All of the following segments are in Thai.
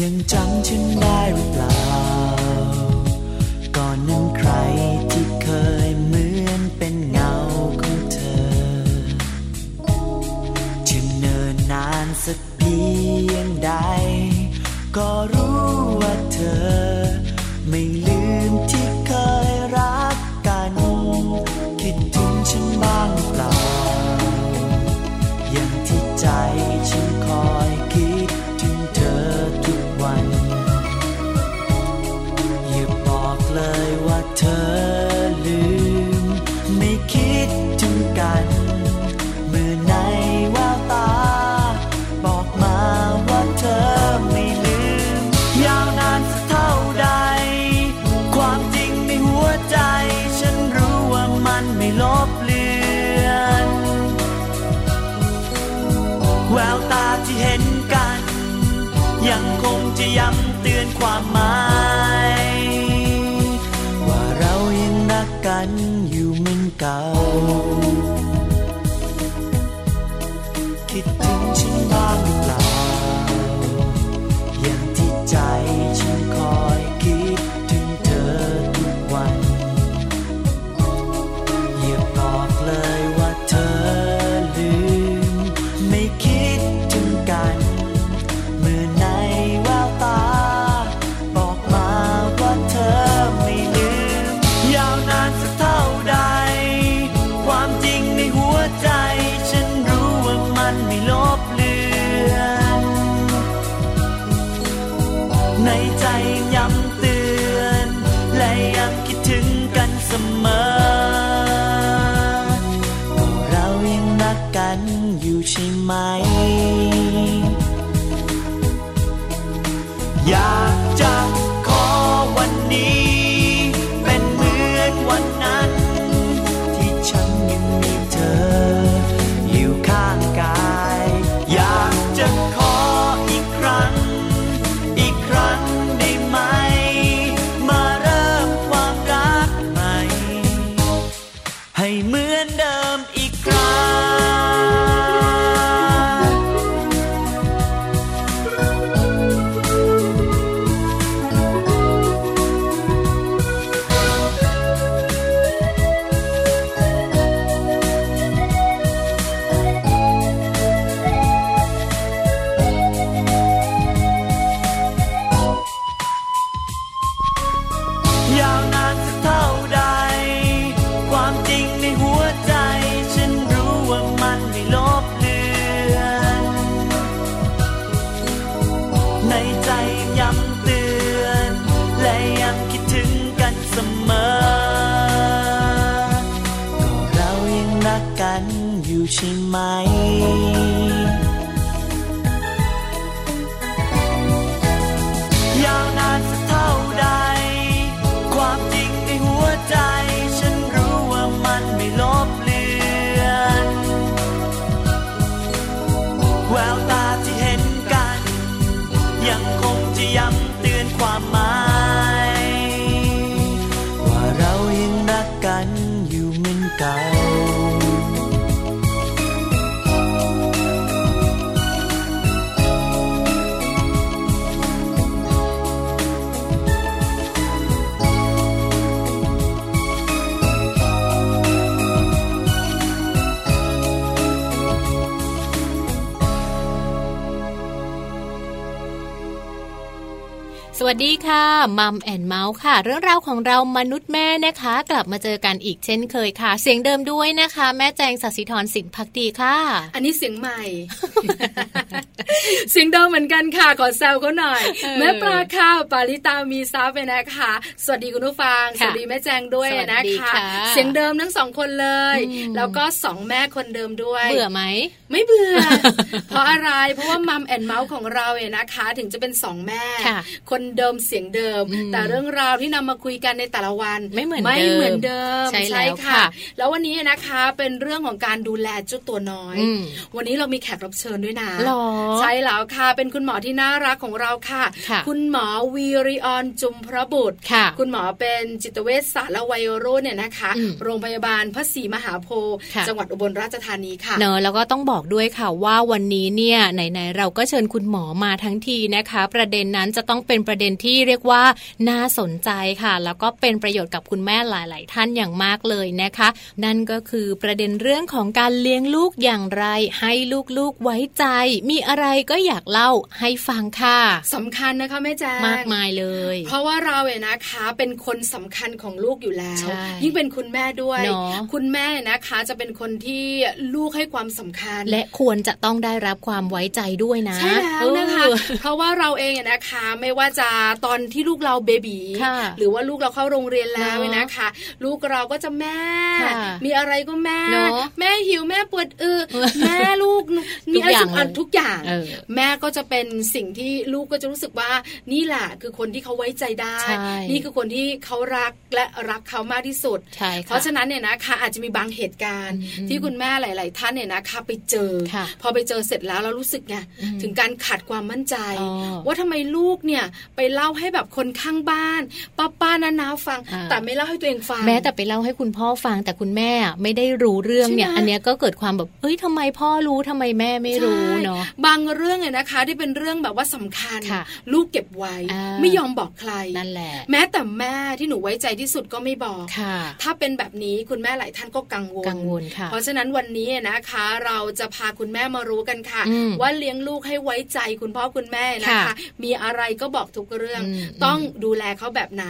ยังจำฉันได้หรือเปล่า 笑 te mais. วัสดีค่ะมัมแอนเมาส์ค่ะ เรื่องราวของเรามนุษย์แม่นะคะ กลับมาเจอกันอีกเช่นเคยค่ะ เสียงเดิมด้วยนะคะ แม่แจงสัสิธรสินพักดีค่ะ อันนี้เสียงใหม่ เสียงเดิมเหมือนกันค่ะขอแซวเขาหน่อยเออแม่ปลาค่ะปาริตามีซับไปนะคะ สวัสดีคุณผู้ฟังสค่ะวัสดีแม่แจงด้วยสวัสนะดีคะค่ะเสียงเดิมทั้งสองคนเลยอืมแล้วก็สองแม่คนเดิมด้วยเบื่อไหมไม่เบื่อเพราะอะไรเพราะว่ามัมแอนเมาส์ของเราเนี่ยนะคะ ถึงจะเป็นสองแม่ค่ะคนเดิมเสียงเดิมอืมแต่เรื่องราวที่นำมาคุยกันในแต่ละวันไม่เหมือนไม่เดิมเหมือนเดิมใช่แล้วค่ะ แล้ววันนี้นะคะเป็นเรื่องของการดูแลเจ้าตัวน้อยอืมวันนี้เรามีแขกรับเชิญด้วยนะหรอใช่แล้วค่ะ เป็นคุณหมอที่น่ารักของเราค่ะค่ะณหมอวีริออนจุมพระบุตรค่ะ คุณหมอเป็นจิตเวชศาสตร์และวัยรุ่นเนี่ยนะคะอืมโรงพยาบาลพระศรีมหาโพธิ์ค่ะจังหวัดอุบลราชธานีค่ะเนอะแล้วก็ต้องบอกด้วยค่ะว่าวันนี้เนี่ยไหนๆเราก็เชิญคุณหมอมาทั้งทีนะคะ ประเด็นนั้นจะต้องเป็นประเด็นที่เรียกว่าน่าสนใจค่ะ แล้วก็เป็นประโยชน์กับคุณแม่หลาย ๆ ท่านอย่างมากเลยนะคะ นั่นก็คือประเด็นเรื่องของการเลี้ยงลูกอย่างไร ให้ลูก ๆ ไว้ใจ มีอะไรก็อยากเล่าให้ฟังค่ะสำคัญนะคะแม่แจ้งมากมายเลย เพราะว่าเราเนี่ยนะคะเป็นคนสำคัญของลูกอยู่แล้วใช่ยิ่งเป็นคุณแม่ด้วยเนอะคุณแม่นะคะจะเป็นคนที่ลูกให้ความสำคัญ และควรจะต้องได้รับความไว้ใจด้วยนะใช่แล้วนะคะเออเพราะว่าเราเองอะนะคะไม่ว่าจะตอนที่ลูกเราเบบีค่ะหรือว่าลูกเราเข้าโรงเรียนแล้วเนอะนะคะ ลูกเราก็จะแม่ค่ะมีอะไรก็แม่เนอะแม่หิวแม่ปวดอือเออแม่ลูกมีอะไรทุกอย่างทุกอย่างเออแม่ก็จะเป็นสิ่งที่ลูกก็จะรู้สึกว่านี่แหละคือคนที่เขาไว้ใจได้ใช่นี่คือคนที่เขารักและรักเขามากที่สุดใช่ค่ะเพราะฉะนั้นเนี่ยนะคะอาจจะมีบางเหตุการณ์อืมที่คุณแม่หลาย ๆ ท่านเนี่ยนะคะไปเจอค่ะพอไปเจอเสร็จแล้วเรารู้สึกไงอืมถึงการขาดความมั่นใจอ๋อว่าทำไมลูกเนี่ยไปเล่าให้แบบคนข้างบ้านป้าป้าๆนานาฟังอ่าแต่ไม่เล่าให้ตัวเองฟัง แม้แต่ไปเล่าให้คุณพ่อฟัง แต่คุณแม่ไม่ได้รู้เรื่องเนี่ยใช่ไหมอันเนี้ยก็เกิดความแบบเอ้ยทำไมพ่อรู้ทำไมแม่ไม่รู้ใช่เนาะบางเรื่องเนี่ยนะคะ ที่เป็นเรื่องแบบว่าสำคัญค่ะลูกเก็บไว้อ่าไม่ยอมบอกใครนั่นแหละแม้แต่แม่ที่หนูไว้ใจที่สุดก็ไม่บอกค่ะถ้าเป็นแบบนี้คุณแม่หลายท่านก็กังวลกังวลค่ะเพราะฉะนั้นวันนี้นะคะ เราจะพาคุณแม่มารู้กันค่ะอืมว่าเลี้ยงลูกให้ไว้ใจคุณพ่อคุณแม่นะคะค่ะมีอะไรก็บอกทุกเรื่องอืมต้องดูแลเขาแบบไหน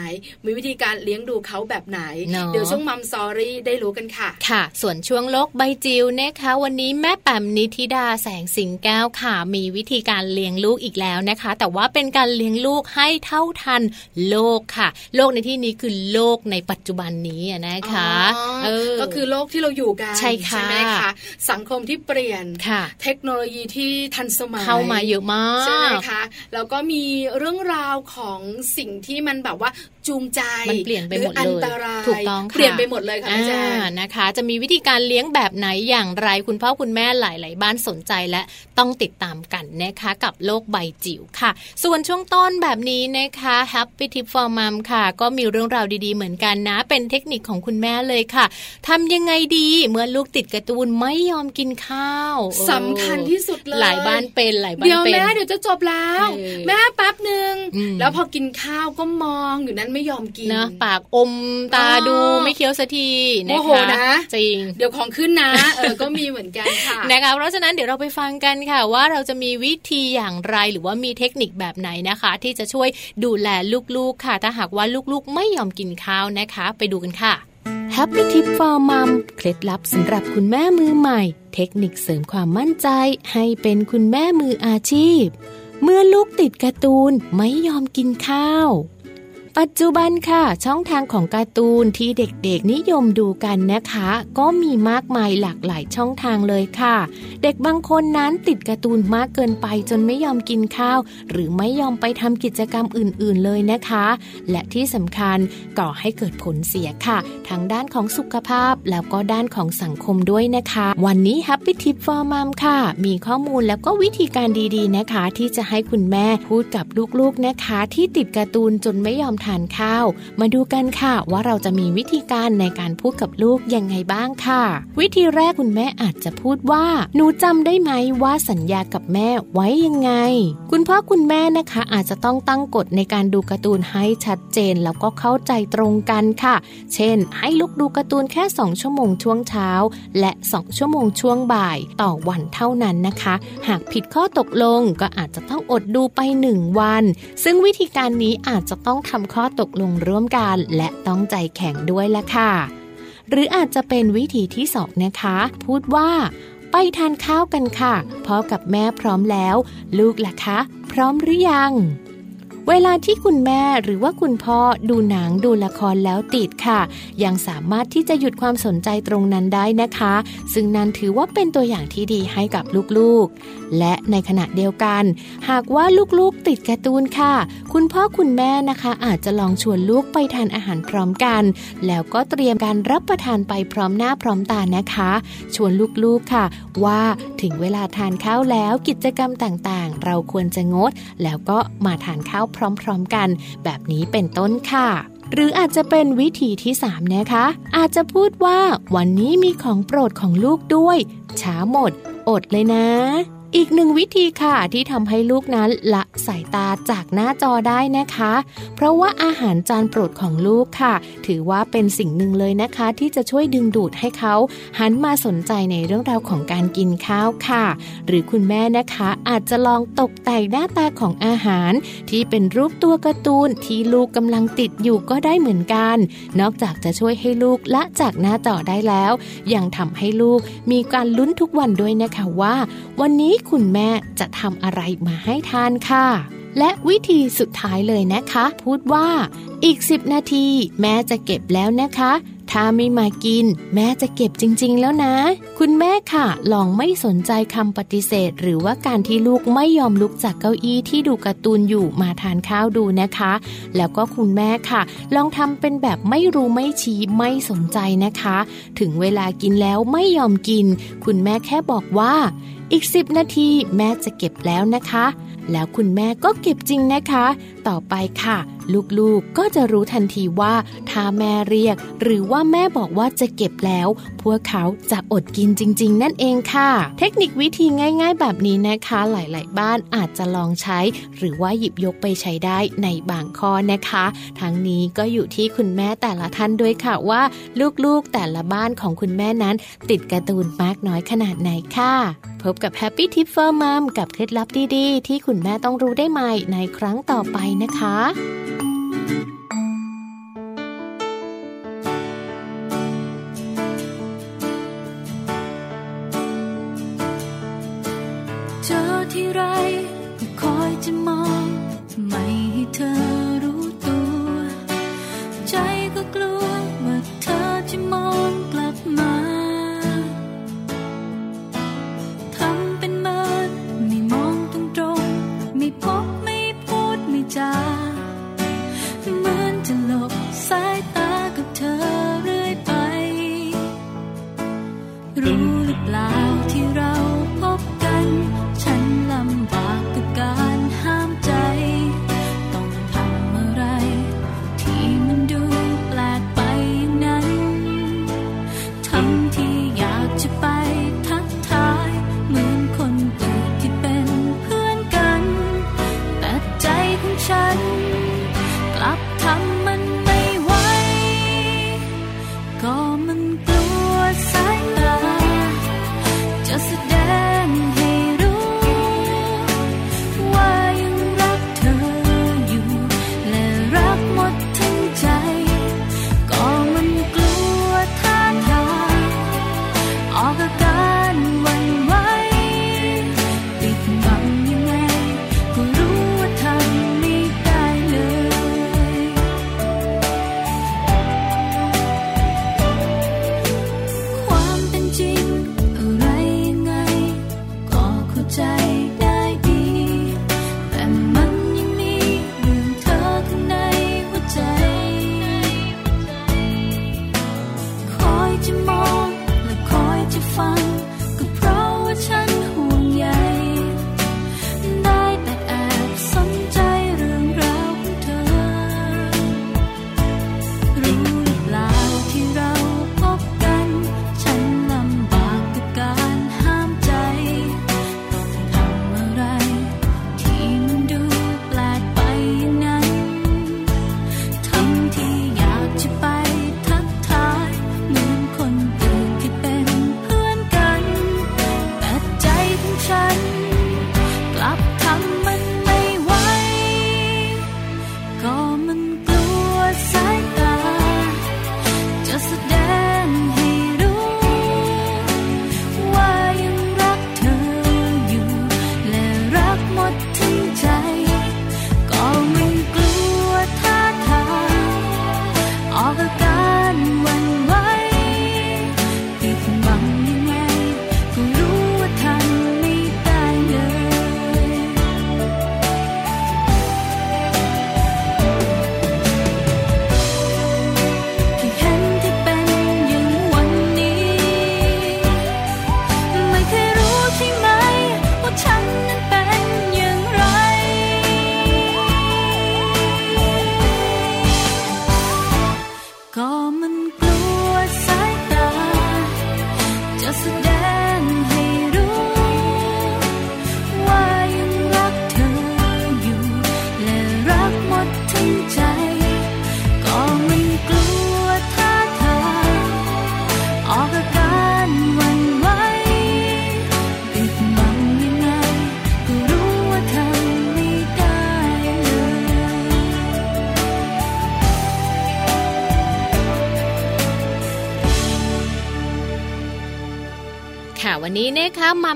มีวิธีการเลี้ยงดูเขาแบบไหนเนอะเดี๋ยวช่วงมัมซอรี่ได้รู้กันค่ะ ค่ะ ส่วนช่วงโลกใบจิ๋วนะคะ วันนี้แม่แปมนิธิดาแสงสิงแก้วค่ะ มีวิธีการเลี้ยงลูกอีกแล้วนะคะ แต่ว่าเป็นการเลี้ยงลูกให้เท่าทันโลกค่ะ โลกในที่นี้คือโลกในปัจจุบันนี้อะนะคะอ๋อเออก็คือโลกที่เราอยู่กันใช่ค่ะไหมคะสังคมที่เปลี่ยนค่ะเทคโนโลยีที่ทันสมัยเข้ามาเยอะมากใช่ไหมคะแล้วก็มีเรื่องราวของสิ่งที่มันแบบว่าจูงใจมันเปลี่ยนไปหมดรืออัเลนยตรายถูกต้องค่ะเปลี่ยนไปหมดเลยค่ะพี่แจ๊อ่านะคะ จะมีวิธีการเลี้ยงแบบไหนอย่างไรคุณพ่อคุณแม่หลาย ๆ บ้านสนใจและต้องติดตามกันนะคะ กับโลกใบจิ๋วค่ะ ส่วนช่วงต้นแบบนี้นะคะ Happy Tip for Mom ค่ะ ก็มีเรื่องราวดี ๆ เหมือนกันนะ เป็นเทคนิคของคุณแม่เลยค่ะทำยังไงดีเมื่อลูกติดการ์ตูนไม่ยอมกินข้าวสำคัญที่สุดเลยหลายบ้านเป็นหลายบ้านเดี๋ยวเป็นแม่เดี๋ยวจะจบแล้วเออแม่แป๊บหนึ่งอืมแล้วพอกินข้าวก็มองอยู่นั้นไม่ยอมกินนะปากอมตาอ๋อดูไม่เคี้ยวสักทีโมนะโหคะนะจริง เดี๋ยวของขึ้นนะเออก็มีเหมือนกันค่ะนะคะเพราะฉะนั้นเดี๋ยวเราไปฟังกันค่ะ ว่าเราจะมีวิธีอย่างไรหรือว่ามีเทคนิคแบบไหนนะคะ ที่จะช่วยดูแลลูกๆค่ะ ถ้าหากว่าลูกๆ ไม่ยอมกินข้าวนะคะ ไปดูกันค่ะ Happy Tip for Mom เคล็ดลับสำหรับคุณแม่มือใหม่ เทคนิคเสริมความมั่นใจให้เป็นคุณแม่มืออาชีพ เมื่อลูกติดการ์ตูนไม่ยอมกินข้าว ปัจจุบันค่ะ ช่องทางของการ์ตูนที่เด็กๆนิยมดูกันนะคะ ก็มีมากมายหลากหลายช่องทางเลยค่ะ เด็กบางคนนั้นติดการ์ตูนมากเกินไปจนไม่ยอมกินข้าว หรือไม่ยอมไปทำกิจกรรมอื่นๆเลยนะคะ และที่สำคัญก่อให้เกิดผลเสียค่ะทั้งด้านของสุขภาพแล้วก็ด้านของสังคมด้วยนะคะ วันนี้ Happy Tip for Mom ค่ะ มีข้อมูลแล้วก็วิธีการดีๆนะคะ ที่จะให้คุณแม่พูดกับลูกๆนะคะ ที่ติดการ์ตูนจนไม่ยอมทานข้าว มาดูกันค่ะว่าเราจะมีวิธีการในการพูดกับลูกยังไงบ้างค่ะ วิธีแรกคุณแม่อาจจะพูดว่า หนูจำได้ไหมว่าสัญญากับแม่ไว้ยังไง คุณพ่อคุณแม่นะคะอาจจะต้องตั้งกฎในการดูการ์ตูนให้ชัดเจนแล้วก็เข้าใจตรงกันค่ะ เช่น ให้ลูกดูการ์ตูนแค่ 2 ชั่วโมงช่วงเช้า และ 2 ชั่วโมงช่วงบ่ายต่อวันเท่านั้นนะคะ หากผิดข้อตกลงก็อาจจะต้องอดดูไป 1 วัน ซึ่งวิธีการนี้อาจจะต้องทำข้อตกลงร่วมกันและต้องใจแข็งด้วยละค่ะ หรืออาจจะเป็นวิธีที่สองนะคะ พูดว่า ไปทานข้าวกันค่ะพ่อกับแม่พร้อมแล้ว ลูกล่ะคะ พร้อมหรือยัง เวลาที่คุณแม่หรือว่าคุณพ่อดูหนังดูละครแล้วติดค่ะ ยังสามารถที่จะหยุดความสนใจตรงนั้นได้นะคะ ซึ่งนั้นถือว่าเป็นตัวอย่างที่ดีให้กับลูกๆ และในขณะเดียวกัน หากว่าลูกๆติดการ์ตูนค่ะ คุณพ่อคุณแม่นะคะ อาจจะลองชวนลูกไปทานอาหารพร้อมกัน แล้วก็เตรียมการรับประทานไปพร้อมหน้าพร้อมตานะคะ ชวนลูกๆค่ะ ว่าถึงเวลาทานข้าวแล้วกิจกรรมต่างๆ เราควรจะงด แล้วก็มาทานข้าวพร้อมๆกัน แบบนี้เป็นต้นค่ะ หรืออาจจะเป็นวิธีที่ 3 นะคะ อาจจะพูดว่าวันนี้มีของโปรดของลูกด้วย ช้าหมด อดเลยนะ อีกหนึ่งวิธีค่ะที่ทำให้ลูกนั้นละสายตาจากหน้าจอได้นะคะ เพราะว่าอาหารจานโปรดของลูกค่ะ ถือว่าเป็นสิ่งหนึ่งเลยนะคะ ที่จะช่วยดึงดูดให้เขาหันมาสนใจในเรื่องราวของการกินข้าวค่ะ หรือคุณแม่นะคะอาจจะลองตกแต่งหน้าตาของอาหาร ที่เป็นรูปตัวการ์ตูนที่ลูกกำลังติดอยู่ก็ได้เหมือนกัน นอกจากจะช่วยให้ลูกละจากหน้าจอได้แล้ว ยังทำให้ลูกมีการลุ้นทุกวันด้วยนะคะว่า วันนี้คุณแม่จะทำอะไรมาให้ทานค่ะ และวิธีสุดท้ายเลยนะคะ พูดว่าอีก 10 นาทีแม่จะเก็บแล้วนะคะ ถ้าไม่มากิน แม่จะเก็บจริง ๆ แล้วนะ คุณแม่ค่ะ ลองไม่สนใจคำปฏิเสธ หรือว่าการที่ลูกไม่ยอมลุกจากเก้าอี้ที่ดูการ์ตูนอยู่มาทานข้าวดูนะคะ แล้วก็คุณแม่ค่ะ ลองทำเป็นแบบไม่รู้ไม่ชี้ไม่สนใจนะคะ ถึงเวลากินแล้วไม่ยอมกิน คุณแม่แค่บอกว่า อีก 10 นาทีแม่จะเก็บแล้วนะคะแล้วคุณแม่ก็เก็บจริงนะคะ ต่อไปค่ะ ลูกๆก็จะรู้ทันทีว่า ถ้าแม่เรียก หรือว่าแม่บอกว่าจะเก็บแล้ว พวกเขาจะอดกินจริง ๆ นั่นเองค่ะ เทคนิควิธีง่าย ๆ แบบนี้นะคะ หลาย ๆ บ้านอาจจะลองใช้ หรือว่าหยิบยกไปใช้ได้ในบางข้อนะคะ ทั้งนี้ก็อยู่ที่คุณแม่แต่ละท่านด้วยค่ะว่า ลูกๆแต่ละบ้านของคุณแม่นั้น ติดการ์ตูนมากน้อยขนาดไหนค่ะ พบกับ Happy Tip for Mom กับเคล็ดลับดีๆที่คุณุณแม่ต้องรู้ได้ใหม่ในครั้งต่อไปนะคะเจอที่ไรก็คอยจะมอง ไม่ให้เธอ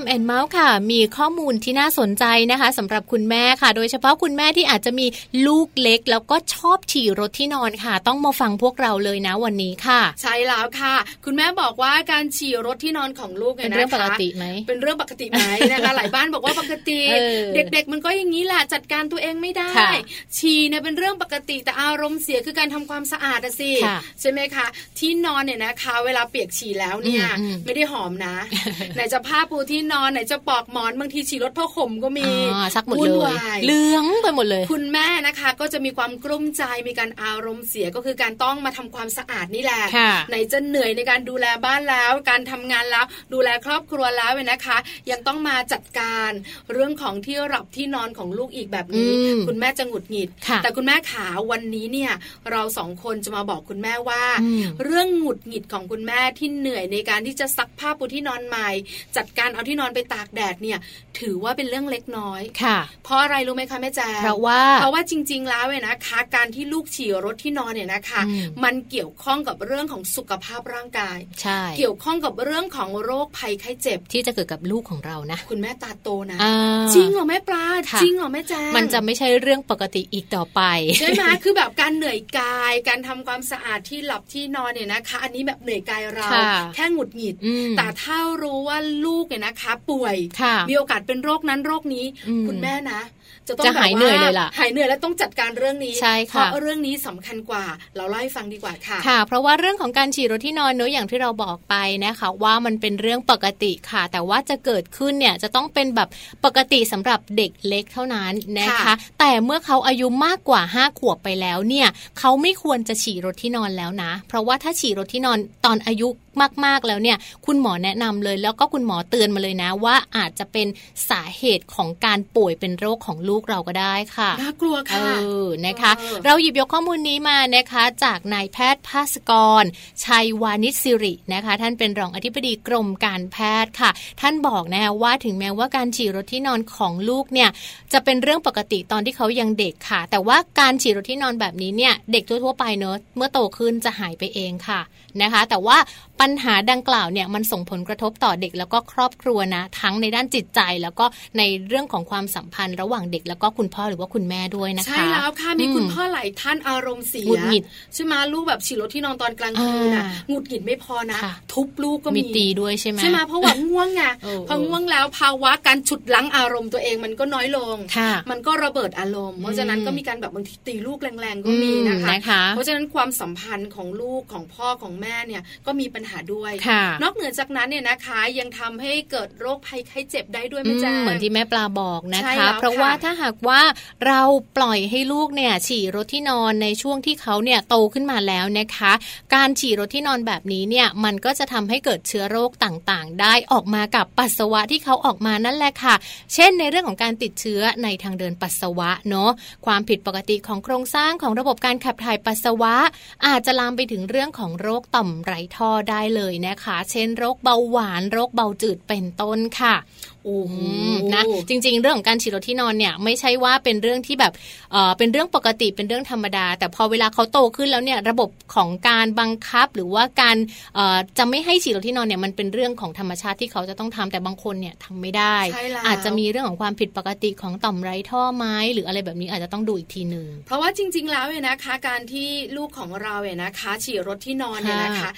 แอนเมาส์ค่ะ มีข้อมูลที่น่าสนใจนะคะสำหรับคุณแม่ค่ะ โดยเฉพาะคุณแม่ที่อาจจะมีลูกเล็ก แล้วก็ชอบฉี่รถที่นอนค่ะ ต้องมาฟังพวกเราเลยนะวันนี้ค่ะ ใช่แล้วค่ะ คุณแม่บอกว่าการฉี่รถที่นอนของลูกเป็นยนะคะเรื่องปกติไหมเป็นเรื่องปกติไหมนะคะหลายบ้านบอกว่าปกติเออเด็กๆ มันก็อย่างนี้แหละจัดการตัวเองไม่ได้ค่ะฉี่เนี่ยเป็นเรื่องปกติแต่อารมณ์เสียคือการทำความสะอาดอะสิค่ะใช่ไหมคะที่นอนเนี่ยนะคะ เวลาเปียกฉี่แล้วเนี่ยอืมอืมไม่ได้หอมนะไหนจะผ้าปูที่นอนไหนจะปลอกหมอนบางทีฉี่รถผ้าห่มก็มีอ่าซักหมดวุ่เลนยวายเหลืองไปหมดเลย คุณแม่นะคะ ก็จะมีความกลุ้มใจมีการอารมณ์เสียก็คือการต้องมาทำความสะอาดนี่แหละค่ะไหนจะเหนื่อยในการดูแลบ้านแล้ว การทำงานแล้วดูแลครอบครัวแล้วเนี่ยนะคะ ยังต้องมาจัดการเรื่องของที่หลับที่นอนของลูกอีกแบบนี้อืมคุณแม่จะหงุดหงิดค่ะแต่คุณแม่ขาวันนี้เนี่ย เราสองคนจะมาบอกคุณแม่ว่าอืมเรื่องหงุดหงิดของคุณแม่ที่เหนื่อยในการที่จะซักผ้าปูที่นอนใหม่ จัดการเอาที่นอนไปตากแดดเนี่ย ถือว่าเป็นเรื่องเล็กน้อยค่ะ เพราะอะไรรู้ไหมคะแม่แจ๊เพราะว่าเพราะว่าจริง ๆ แล้วเนี่ยนะคะ การที่ลูกฉี่รถที่นอนเนี่ยนะคะอืมมันเกี่ยวข้องกับเรื่องของสุขภาพร่างกายใช่เกี่ยวข้องกับเรื่องของโรคภัยไข้เจ็บที่จะเกิดกับลูกของเรานะคุณแม่ตาโตนะอ่าจริงเหรอแม่ปลาค่ะจริงเหรอแม่แจ๊มันจะไม่ใช่เรื่องปกติอีกต่อไปใช่ไหมคือแบบการเหนื่อยกาย การทำความสะอาดที่หลับที่นอนเนี่ยนะคะ อันนี้แบบเหนื่อยกายเราค่ะแค่หงุดหงิดอืมแต่ถ้ารู้ว่าลูกเนี่ยนะคะป่วยค่ะมีโอกาสเป็นโรคนั้นโรคนี้อืมคุณแม่นะ จะต้องจะหายแบบว่เหนื่อยเลยล่ะหายเหนื่อยแล้วต้องจัดการเรื่องนี้ใช่เพค่ะราะเรื่องนี้สำคัญกว่า เราเล่าให้ฟังดีกว่าค่ะค่ะ เพราะว่าเรื่องของการฉี่รถที่นอนเนอะอย่างที่เราบอกไปนะคะ ว่ามันเป็นเรื่องปกติค่ะ แต่ว่าจะเกิดขึ้นเนี่ยจะต้องเป็นแบบปกติสำหรับเด็กเล็กเท่านั้นนะคะค่ะแต่เมื่อเขาอายุมากกว่า5ขวบไปแล้วเนี่ยเขาไม่ควรจะฉี่รถที่นอนแล้วนะ เพราะว่าถ้าฉี่รถที่นอนตอนอายุ มากๆแล้วเนี่ยคุณหมอแนะนำเลย แล้วก็คุณหมอเตือนมาเลยนะว่าอาจจะเป็นสาเหตุของการป่วยเป็นโรคของลูกเราก็ได้ค่ะน่ากลัวเอค่ะอนะคะเออเราหยิบยกข้อมูลนี้มานะคะ จากนายแพทย์ภาสกร ชัยวานิชสิรินะคะ ท่านเป็นรองอธิบดีกรมการแพทย์ค่ะ ท่านบอกนะคะว่าถึงแม้ว่าการฉี่รถที่นอนของลูกเนี่ยจะเป็นเรื่องปกติตอนที่เขายังเด็กค่ะ แต่ว่าการฉี่รถที่นอนแบบนี้เนี่ยเด็กทั่วๆไปเนอะเมื่อโตขึ้นจะหายไปเองค่ะนะคะ แต่ว่าปัญหาดังกล่าวเนี่ยมันส่งผลกระทบต่อเด็กแล้วก็ครอบครัวนะ ทั้งในด้านจิตใจแล้วก็ในเรื่องของความสัมพันธ์ระหว่างเด็กแล้วก็คุณพ่อหรือว่าคุณแม่ด้วยนะคะ ใช่แล้วค่ะมีอืมคุณพ่อหลายท่านอารมณ์เสียหงุดหงิดใช่ไหมลูกแบบฉี่รถที่นอนตอนกลางคืนน่ะอ่าหงุดหงิดไม่พอนะค่ะทุบลูกก็มีมีตีด้วยใช่ไหมใช่ไหมเพราะว่าง่วงไงเออพอง่วงแล้วภาวะการฉุดลั้งอารมณ์ตัวเองมันก็น้อยลงค่ะมันก็ระเบิดอารมณ์ เพราะฉะนั้นอืมก็มีการแบบบางทีตีลูกแรงๆก็มีนะคะอืมนะคะ เพราะฉะนั้นความสัมพันธ์ของลูกของพ่อของแม่เนี่ยก็มีปัญหาด้วยค่ะนอกเหนือจากนั้นเนี่ยนะคะ ยังทำให้เกิดโรคภัยไข้เจ็บได้ด้วยอืไหมมจ๊ะเหมือนที่แม่ปลาบอกนะใช่คะแล้วเพราะว่าค่ะถ้าหากว่าเราปล่อยให้ลูกเนี่ยฉี่รถที่นอนในช่วงที่เขาเนี่ยโตขึ้นมาแล้วนะคะ การฉี่รถที่นอนแบบนี้เนี่ยมันก็จะทำให้เกิดเชื้อโรคต่างๆ ได้ออกมากับปัสสาวะที่เขาออกมานั่นแหละค่ะ เช่นในเรื่องของการติดเชื้อในทางเดินปัสสาวะเนาะความผิดปกติของโครงสร้างของระบบการขับถ่ายปัสสาวะ อาจจะลามไปถึงเรื่องของโรคต่อมไรท่อได้เลยนะคะ เช่นโรคเบาหวาน โรคเบาจืดเป็นต้นค่ะ นะจริง ๆ เรื่องของการฉีดรถที่นอนเนี่ยไม่ใช่ว่าเป็นเรื่องที่แบบเออเป็นเรื่องปกติเป็นเรื่องธรรมดา แต่พอเวลาเขาโตขึ้นแล้วเนี่ยระบบของการบังคับหรือว่าการเอ่อจะไม่ให้ฉีดรถที่นอนเนี่ยมันเป็นเรื่องของธรรมชาติที่เขาจะต้องทำแต่บางคนเนี่ยทำไม่ได้ใช่แล้วอาจจะมีเรื่องของความผิดปกติของต่อมไร้ท่อไหมหรืออะไรแบบนี้อาจจะต้องดูอีกทีหนึ่งเพราะว่าจริง ๆ แล้วเนี่ยนะคะ การที่ลูกของเราเนี่ยนะคะฉี่รถที่นอนเนี่ยนะคะค่ะ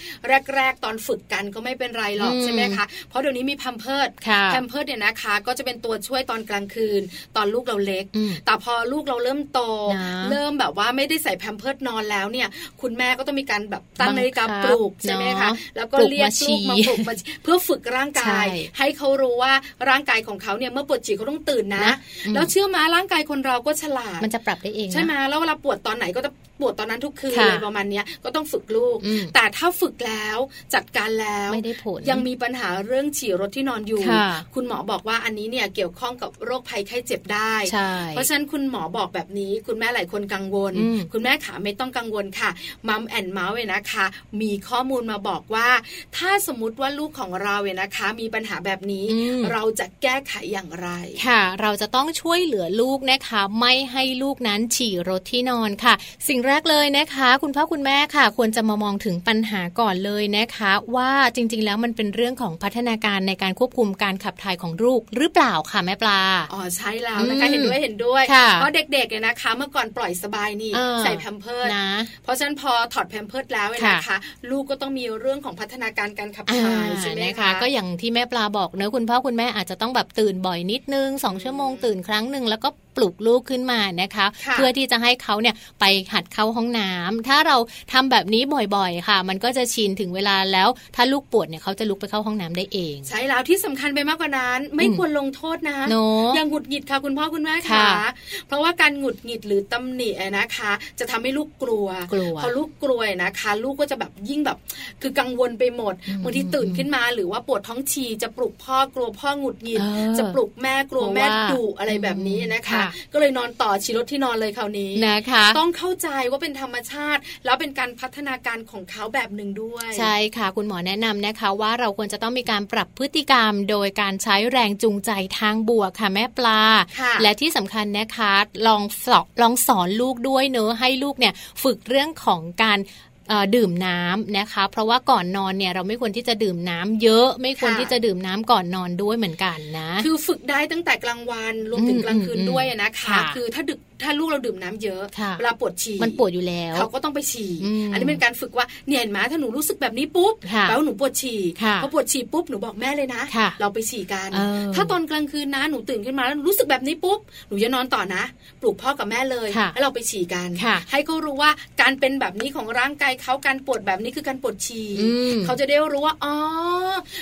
แรก ๆ ตอนฝึกกันก็ไม่เป็นไรหรอกอืมใช่ไหมคะเพราะเดี๋ยวนี้มีแพมเพิร์ดค่ะแพมเพิร์ดเนี่ยนะคะ ก็จะเป็นตัวช่วยตอนกลางคืน ตอนลูกเราเล็กอืมแต่พอลูกเราเริ่มโตนะเริ่มแบบว่าไม่ได้ใส่แพมเพิร์ดนอนแล้วเนี่ย คุณแม่ก็ต้องมีการแบบตั้งบังคับนาฬิกาปลุกใช่ไหมคะเนอะแล้วก็ปลุกเรียกมาฉี่ลูกมาปลุกมาเพื่อฝึกร่างกายใช่ให้เขารู้ว่าร่างกายของเขาเนี่ยเมื่อปวดฉี่เขาต้องตื่นนะนะอืมแล้วเชื่อมาร่างกายคนเราก็ฉลาดมันจะปรับได้เองนะใช่ไหมแล้วเวลาปวดตอนไหนก็จะ ปวดตอนนั้นทุกคืนค่ะเลยประมาณเนี้ยก็ต้องฝึกลูกอืมแต่ถ้าฝึกแล้วจัดการแล้วไม่ได้ผลยังมีปัญหาเรื่องฉี่รถที่นอนอยู่ค่ะคุณหมอบอกว่าอันนี้เนี่ยเกี่ยวข้องกับโรคภัยไข้เจ็บได้ใช่เพราะฉะนั้นคุณหมอบอกแบบนี้ คุณแม่หลายคนกังวลอืมคุณแม่ขาไม่ต้องกังวลค่ะมัมแอนเมาส์เนี่ยนะคะ มีข้อมูลมาบอกว่า ถ้าสมมติว่าลูกของเราเนี่ยนะคะ มีปัญหาแบบนี้อืมเราจะแก้ไขอย่างไรค่ะ เราจะต้องช่วยเหลือลูกนะคะ ไม่ให้ลูกนั้นฉี่รถที่นอนค่ะ สิ่งแรกเลยนะคะ คุณพ่อคุณแม่ค่ะ ควรจะมามองถึงปัญหาก่อนเลยนะคะ ว่าจริง ๆ แล้วมันเป็นเรื่องของพัฒนาการในการควบคุมการขับถ่ายของลูกหรือเปล่าค่ะแม่ปลาอ๋อใช่แล้วนะคะอืมเห็นด้วยเห็นด้วยค่ะเพราะเด็กๆเนี่ยนะคะ เมื่อก่อนปล่อยสบายนี่เออใส่แพมเพิร์ดนะ เพราะฉะนั้นพอถอดแพมเพิร์ดแล้วเนี่ยค่ะนะคะ ลูกก็ต้องมีเรื่องของพัฒนาการการขับอ่าถ่ายใช่ไหมนะคะคะก็อย่างที่แม่ปลาบอกเนอะคุณพ่อคุณแม่อาจจะต้องแบบตื่นบ่อยนิดนึงสองชั่วโมงตื่นครั้งหนึ่งแล้วก็ ปลุกลูกขึ้นมานะคะค่ะเพื่อที่จะให้เขาเนี่ยไปหัดเข้าห้องน้ำถ้าเราทำแบบนี้บ่อยๆ ค่ะ มันก็จะชินถึงเวลาแล้ว ถ้าลูกปวดเนี่ยเขาจะลุกไปเข้าห้องน้ำได้เอง ใช่แล้วที่สำคัญไปมากกว่านั้น ไม่อืมควรลงโทษนะเนอะอย่างหงุดหงิดค่ะคุณพ่อคุณแม่ค่ะค่ะเพราะว่าการหงุดหงิดหรือตำหนิอะนะคะ จะทำให้ลูกกลัวกลัวพอลูกกลัวนะคะ ลูกก็จะแบบยิ่งแบบ คือกังวลไปหมดอืมบางทีตื่นขึ้นมาหรือว่าปวดท้องฉี่จะปลุกพ่อกลัวพ่อหงุดหงิดเออจะปลุกแม่กลัวเพราะแม่ว่าดุอะไรแบบนี้นะคะค่ะก็เลยนอนต่อชีรถที่นอนเลยคราวนี้นะคะ ต้องเข้าใจว่าเป็นธรรมชาติ แล้วเป็นการพัฒนาการของเขาแบบหนึ่งด้วย ใช่ค่ะ คุณหมอแนะนำนะคะว่าเราควรจะต้องมีการปรับพฤติกรรม โดยการใช้แรงจูงใจทางบวกค่ะแม่ปลาค่ะและที่สำคัญนะคะลองสอนลองสอนลูกด้วยเนอะให้ลูกเนี่ยฝึกเรื่องของการเอ่อ ดื่มน้ำนะคะ เพราะว่าก่อนนอนเนี่ยเราไม่ควรที่จะดื่มน้ำเยอะ ไม่ควรค่ะที่จะดื่มน้ำก่อนนอนด้วยเหมือนกันนะ คือฝึกได้ตั้งแต่กลางวันรวมถึงอืมกลางคืนอืมด้วยนะคะค่ะคือถ้าดึก ถ้าลูกเราดื่มน้ำเยอะค่ะเวลาปวดฉี่มันปวดอยู่แล้วเขาก็ต้องไปฉี่อืมอันนี้เป็นการฝึกว่าเนี่ยเห็นไหมถ้าหนูรู้สึกแบบนี้ปุ๊บค่ะแปลว่าหนูปวดฉี่ค่ะพอปวดฉี่ปุ๊บหนูบอกแม่เลยนะค่ะเราไปฉี่กันเออถ้าตอนกลางคืนนะหนูตื่นขึ้นมาแล้วหนูรู้สึกแบบนี้ปุ๊บหนูจะนอนต่อนะ ปลุกพ่อกับแม่เลยค่ะให้เราไปฉี่กันค่ะให้เขารู้ว่าการเป็นแบบนี้ของร่างกายเขาการปวดแบบนี้คือการปวดฉี่อืมเขาจะได้รู้ว่าอ๋อ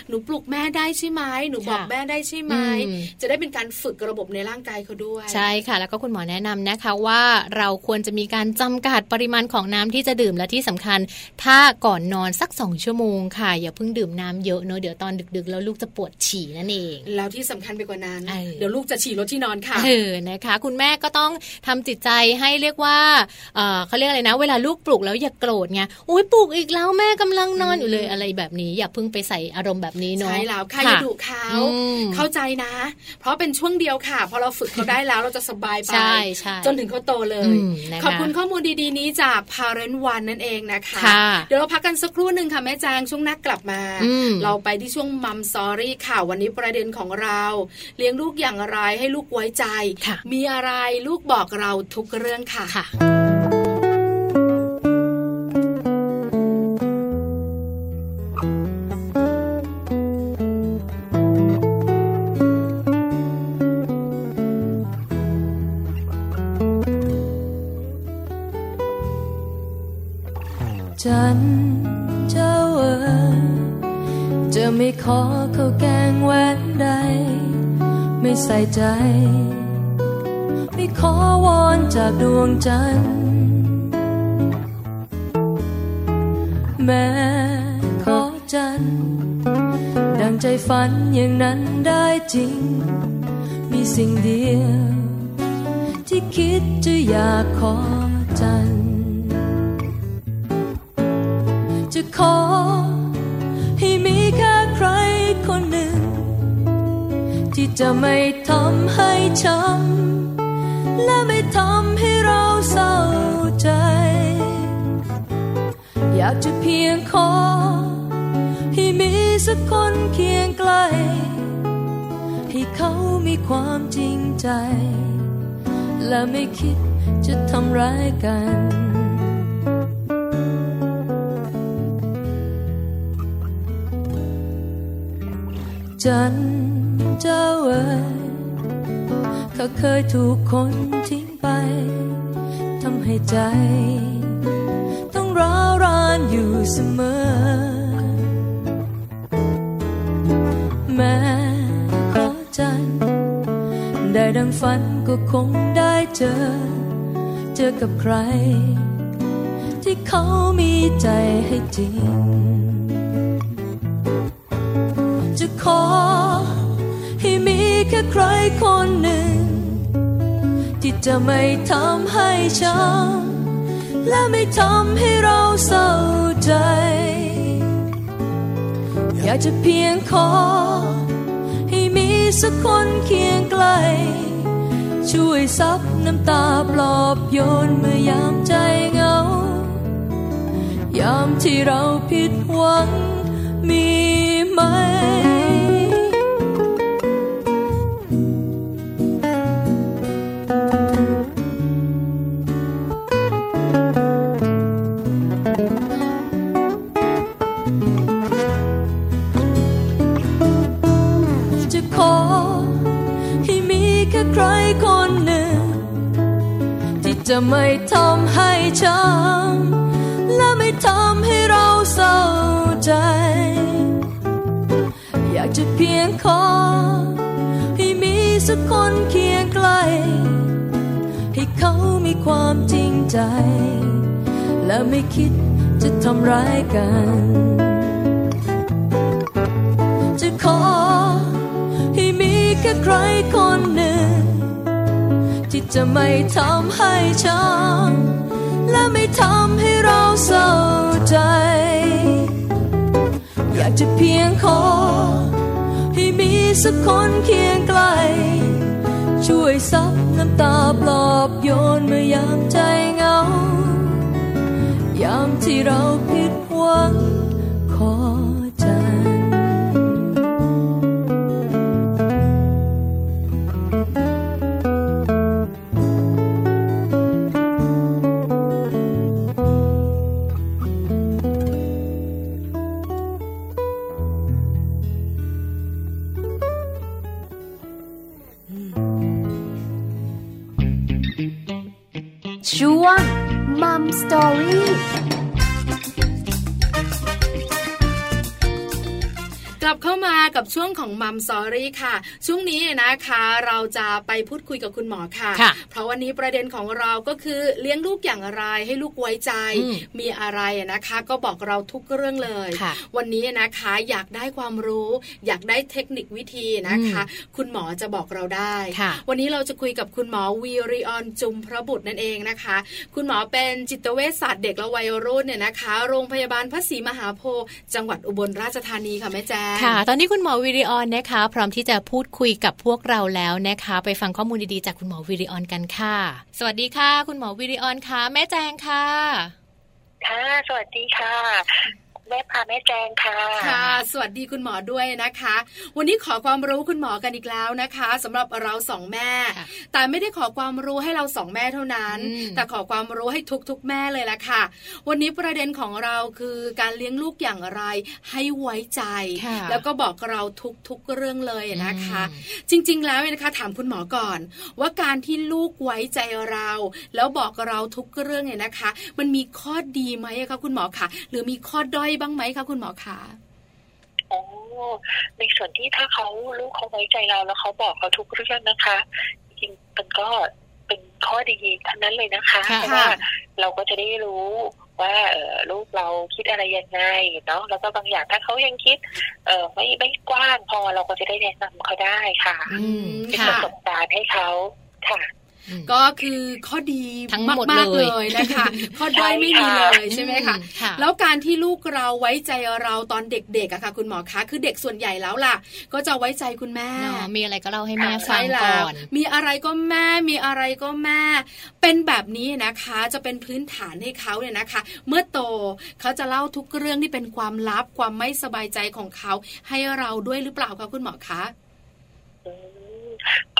หนูปลุกแม่ได้ใช่ไหมหนูบอกค่ะแม่ได้ใช่ไหมอืมจะได้เป็นการฝึกระบบในร่างกายเขาด้วย ใช่ค่ะ แล้วก็คุณหมอแนะนำนะคะว่าเราควรจะมีการจำกัดปริมาณของน้ำที่จะดื่มและที่สำคัญ ถ้าก่อนนอนสักสองชั่วโมงค่ะ อย่าเพิ่งดื่มน้ำเยอะเนอะเดี๋ยวตอนดึกๆ แล้วลูกจะปวดฉี่นั่นเอง แล้วที่สำคัญไปกว่านั้นเออเดี๋ยวลูกจะฉี่รถที่นอนค่ะเออนะคะ คุณแม่ก็ต้องทำจิตใจให้เรียกว่าเออเขาเรียกอะไรนะ เวลาลูกปลุกแล้วอย่าโกรธไงอุ้ยปลุกอีกแล้วแม่กำลังนอนอยู่เลยอะไรแบบนี้ อย่าเพิ่งไปใส่อารมณ์แบบนี้เนาะใช่แล้วค่ะอย่าดุเขาอืมเข้าใจนะ เพราะเป็นช่วงเดียวค่ะพอเราฝึกเขาได้แล้วเราจะสบายไปใช่ใช่จนถึงเขาโตเลยอืมนะคะขอบคุณข้อมูลดีๆนี้จาก Parent One นั่นเองนะคะค่ะเดี๋ยวเราพักกันสักครู่หนึ่งค่ะแม่แจงช่วงหนักกลับมาอืมเราไปที่ช่วงมัมซอรี่ค่ะวันนี้ประเด็นของเรา เลี้ยงลูกอย่างไรให้ลูกไว้ใจค่ะมีอะไรลูกบอกเราทุกเรื่องค่ะ ใจ ไม่ขอวอนจากดวงจันทร์แม้ขอจันทร์ดังใจฝันอย่างนั้นได้จริง มีสิ่งเดียว ที่คิดจะอยากขอ ความจริงใจ และไม่คิดจะทำร้ายกันจันเจ้าเอ๋ยเขาเคยถูกคนทิ้งไปทำให้ใจ กับใคร ที่เขามีใจให้จริง จะขอให้มีแค่ใครคนหนึ่ง ที่จะไม่ทำให้ช้ำและไม่ทำให้เราเศร้าใจ อยากจะเพียงขอ ให้มีสักคนเคียงใกล้ช่วยซับ น้ำตาปลอบโยนเมื่อยามใจเหงา ยามที่เราผิดหวังมีไหม จะไม่ทำให้ช้ำและไม่ทำให้เราเศร้าใจ อยากจะเพียงขอ ให้มีสักคนเคียงใกล้ให้เขามีความจริงใจ และไม่คิดจะทำร้ายกัน จะขอ ให้มีแค่ใครคน จะไม่ทำให้ช้ำและไม่ทำให้เราเศร้าใจ อยากจะเพียงขอ ให้มีสักคนเคียงใกล้ช่วยซับน้ำตาปลอบโยนเมื่อยามใจเหงา ยามที่เราผิดหวังขอ mucho ของมัมซอรี่ค่ะ ช่วงนี้นะคะเราจะไปพูดคุยกับคุณหมอค่ะค่ะเพราะวันนี้ประเด็นของเราก็คือเลี้ยงลูกอย่างไรให้ลูกไว้ใจอืมมีอะไรนะคะ ก็บอกเราทุกเรื่องเลยค่ะวันนี้นะคะอยากได้ความรู้ อยากได้เทคนิควิธีนะคะ คุณหมอจะบอกเราได้ค่ะวันนี้เราจะคุยกับคุณหมอวีริออนจุมพระบุตรนั่นเองนะคะ คุณหมอเป็นจิตเวชศาสตร์เด็กและวัยรุ่นเนี่ยนะคะ โรงพยาบาลพระศรีมหาโพธิ์จังหวัดอุบลราชธานีค่ะแม่แจ้งค่ะ ตอนนี้คุณหมอวิริออนนะคะ พร้อมที่จะพูดคุยกับพวกเราแล้วนะคะ ไปฟังข้อมูลดีๆจากคุณหมอวิริออนกันค่ะ สวัสดีค่ะ คุณหมอวิริออนค่ะแม่แจงค่ะค่ะ สวัสดีค่ะ แม่พาแม่แจงค่ะค่ะ สวัสดีคุณหมอด้วยนะคะ วันนี้ขอความรู้คุณหมอกันอีกแล้วนะคะสำหรับเราสองแม่ค่ะแต่ไม่ได้ขอความรู้ให้เราสองแม่เท่านั้นอืมแต่ขอความรู้ให้ทุกๆแม่เลยละค่ะ วันนี้ประเด็นของเราคือการเลี้ยงลูกอย่างไรให้ไว้ใจค่ะแล้วก็บอกเราทุกๆเรื่องเลยนะคะอืมจริง ๆ แล้วเนี่ยนะคะ ถามคุณหมอก่อน ว่าการที่ลูกไว้ใจเรา แล้วบอกเราทุกเรื่องเนี่ยนะคะ มันมีข้อดีไหมอะคะคุณหมอคะหรือมีข้อด้อยบ้างไหมคะคุณหมอคะโอ้ในส่วนที่ถ้าเขาลูกเขาไว้ใจเราแล้วเขาบอกเราทุกเรื่องนะคะ จริงๆมันก็เป็นข้อดีทั้งนั้นเลยนะคะค่ะเพราะว่าเราก็จะได้รู้ว่าเออลูกเราคิดอะไรยังไงเนาะแล้วก็บางอย่างถ้าเขายังคิด เออไม่ไม่กว้างพอเราก็จะได้แนะนำเขาได้ค่ะอืมเป็นปค่ะระสบการณ์ให้เขาค่ะอืม ก็คือข้อดีทั้งหมดมากๆเลยเลยนะคะ ข้อด้อยไม่มีเลยใช่ไหมคะอืค่ะแล้วการที่ลูกเราไว้ใจเราตอนเด็กๆอะค่ะ คุณหมอคะคือเด็กส่วนใหญ่แล้วล่ะ ก็จะไว้ใจคุณแม่เนาะมีอะไรก็เล่าให้แม่ฟัใช่งแล้ก่วอนมีอะไรก็แม่มีอะไรก็แม่ เป็นแบบนี้นะคะจะเป็นพื้นฐานให้เขาเนี่ยนะคะ เมื่อโตเขาจะเล่าทุกเรื่องที่เป็นความลับความไม่สบายใจของเขาให้เราด้วยหรือเปล่าคะคุณหมอคะอืม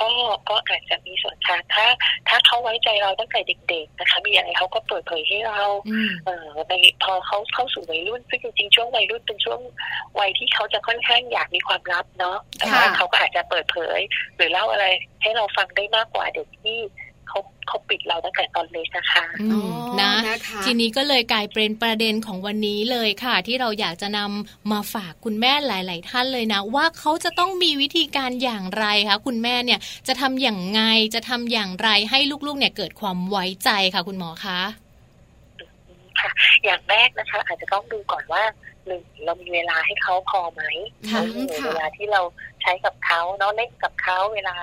ก็ก็อาจจะมีส่วนค่ะถ้า ถ้าเขาไว้ใจเราตั้งแต่เด็ก ๆ นะคะ มีอะไรเขาก็เปิดเผยให้เราอืมเออในพอเขาเข้าสู่วัยรุ่น ซึ่งจริงๆช่วงวัยรุ่นเป็นช่วงวัยที่เขาจะค่อนข้างอยากมีความลับเนาะแต่ว่าค่ะเขาก็อาจจะเปิดเผย หรือเล่าอะไรให้เราฟังได้มากกว่าเด็กที่ เขาเขาปิดเราตั้งแต่ตอนเล็กนะคะอือ๋อมนะนะคะทีนี้ก็เลยกลายเป็นประเด็นของวันนี้เลยค่ะ ที่เราอยากจะนำมาฝากคุณแม่หลาย ๆ ท่านเลยนะ ว่าเขาจะต้องมีวิธีการอย่างไรคะคุณแม่เนี่ยจะทำอย่างไงจะทำอย่างไรให้ลูก ๆ เนี่ยเกิดความไว้ใจค่ะ คุณหมอคะค่ะ อย่างแรกนะคะ อาจจะต้องดูก่อนว่าหนึ่งเรามีเวลาให้เขาพอไหมค่ะเออค่ะเวลาที่เราใช้กับเขาเนาะเล่นกับเขาเวลา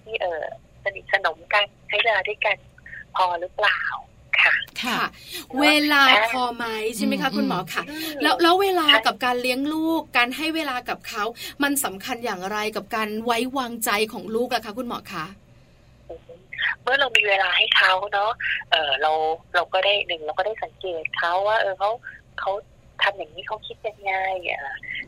ที่เออ สนิทสนมกันใช้เวลาด้วยกันพอหรือเปล่าค่ะ ค่ะค่ะเวลาพอไหมใช่ไหมคะอืมคุณหมอคะอืมแล้วแล้วเวลาใช่กับการเลี้ยงลูก การให้เวลากับเขา มันสำคัญอย่างไรกับการไว้วางใจของลูกล่ะคะคุณหมอคะเมื่อเรามีเวลาให้เขาเนาะเออเราเราก็ได้หนึ่งเราก็ได้สังเกตเขาว่า เออเขาเขาทำอย่างนี้เขาคิดยังไง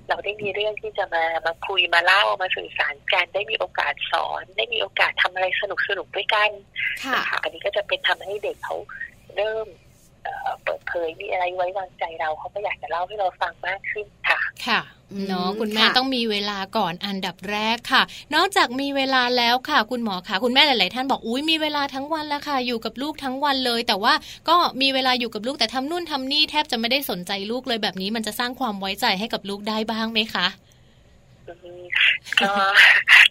เออเราได้มีเรื่องที่จะมามาคุยมาเล่ามาสื่อสารกันได้มีโอกาสสอน ได้มีโอกาสทำอะไรสนุกสนุกๆด้วยกันค่ะนะคะอันนี้ก็จะเป็นทำให้เด็กเขาเริ่มเอ่อเปิดเผยมีอะไรไว้วางใจเราเขาก็อยากจะเล่าให้เราฟังมากขึ้น ค่ะค่ะอืมเนาะคุณแม่ค่ะต้องมีเวลาก่อนอันดับแรกค่ะ นอกจากมีเวลาแล้วค่ะ คุณหมอค่ะ คุณแม่หลาย ๆ ท่านบอกอุ้ยมีเวลาทั้งวันแล้วค่ะ อยู่กับลูกทั้งวันเลย แต่ว่าก็มีเวลาอยู่กับลูกแต่ทำนู่นทำนี่แทบจะไม่ได้สนใจลูกเลยแบบนี้ มันจะสร้างความไว้ใจให้กับลูกได้บ้างไหมคะอืมก็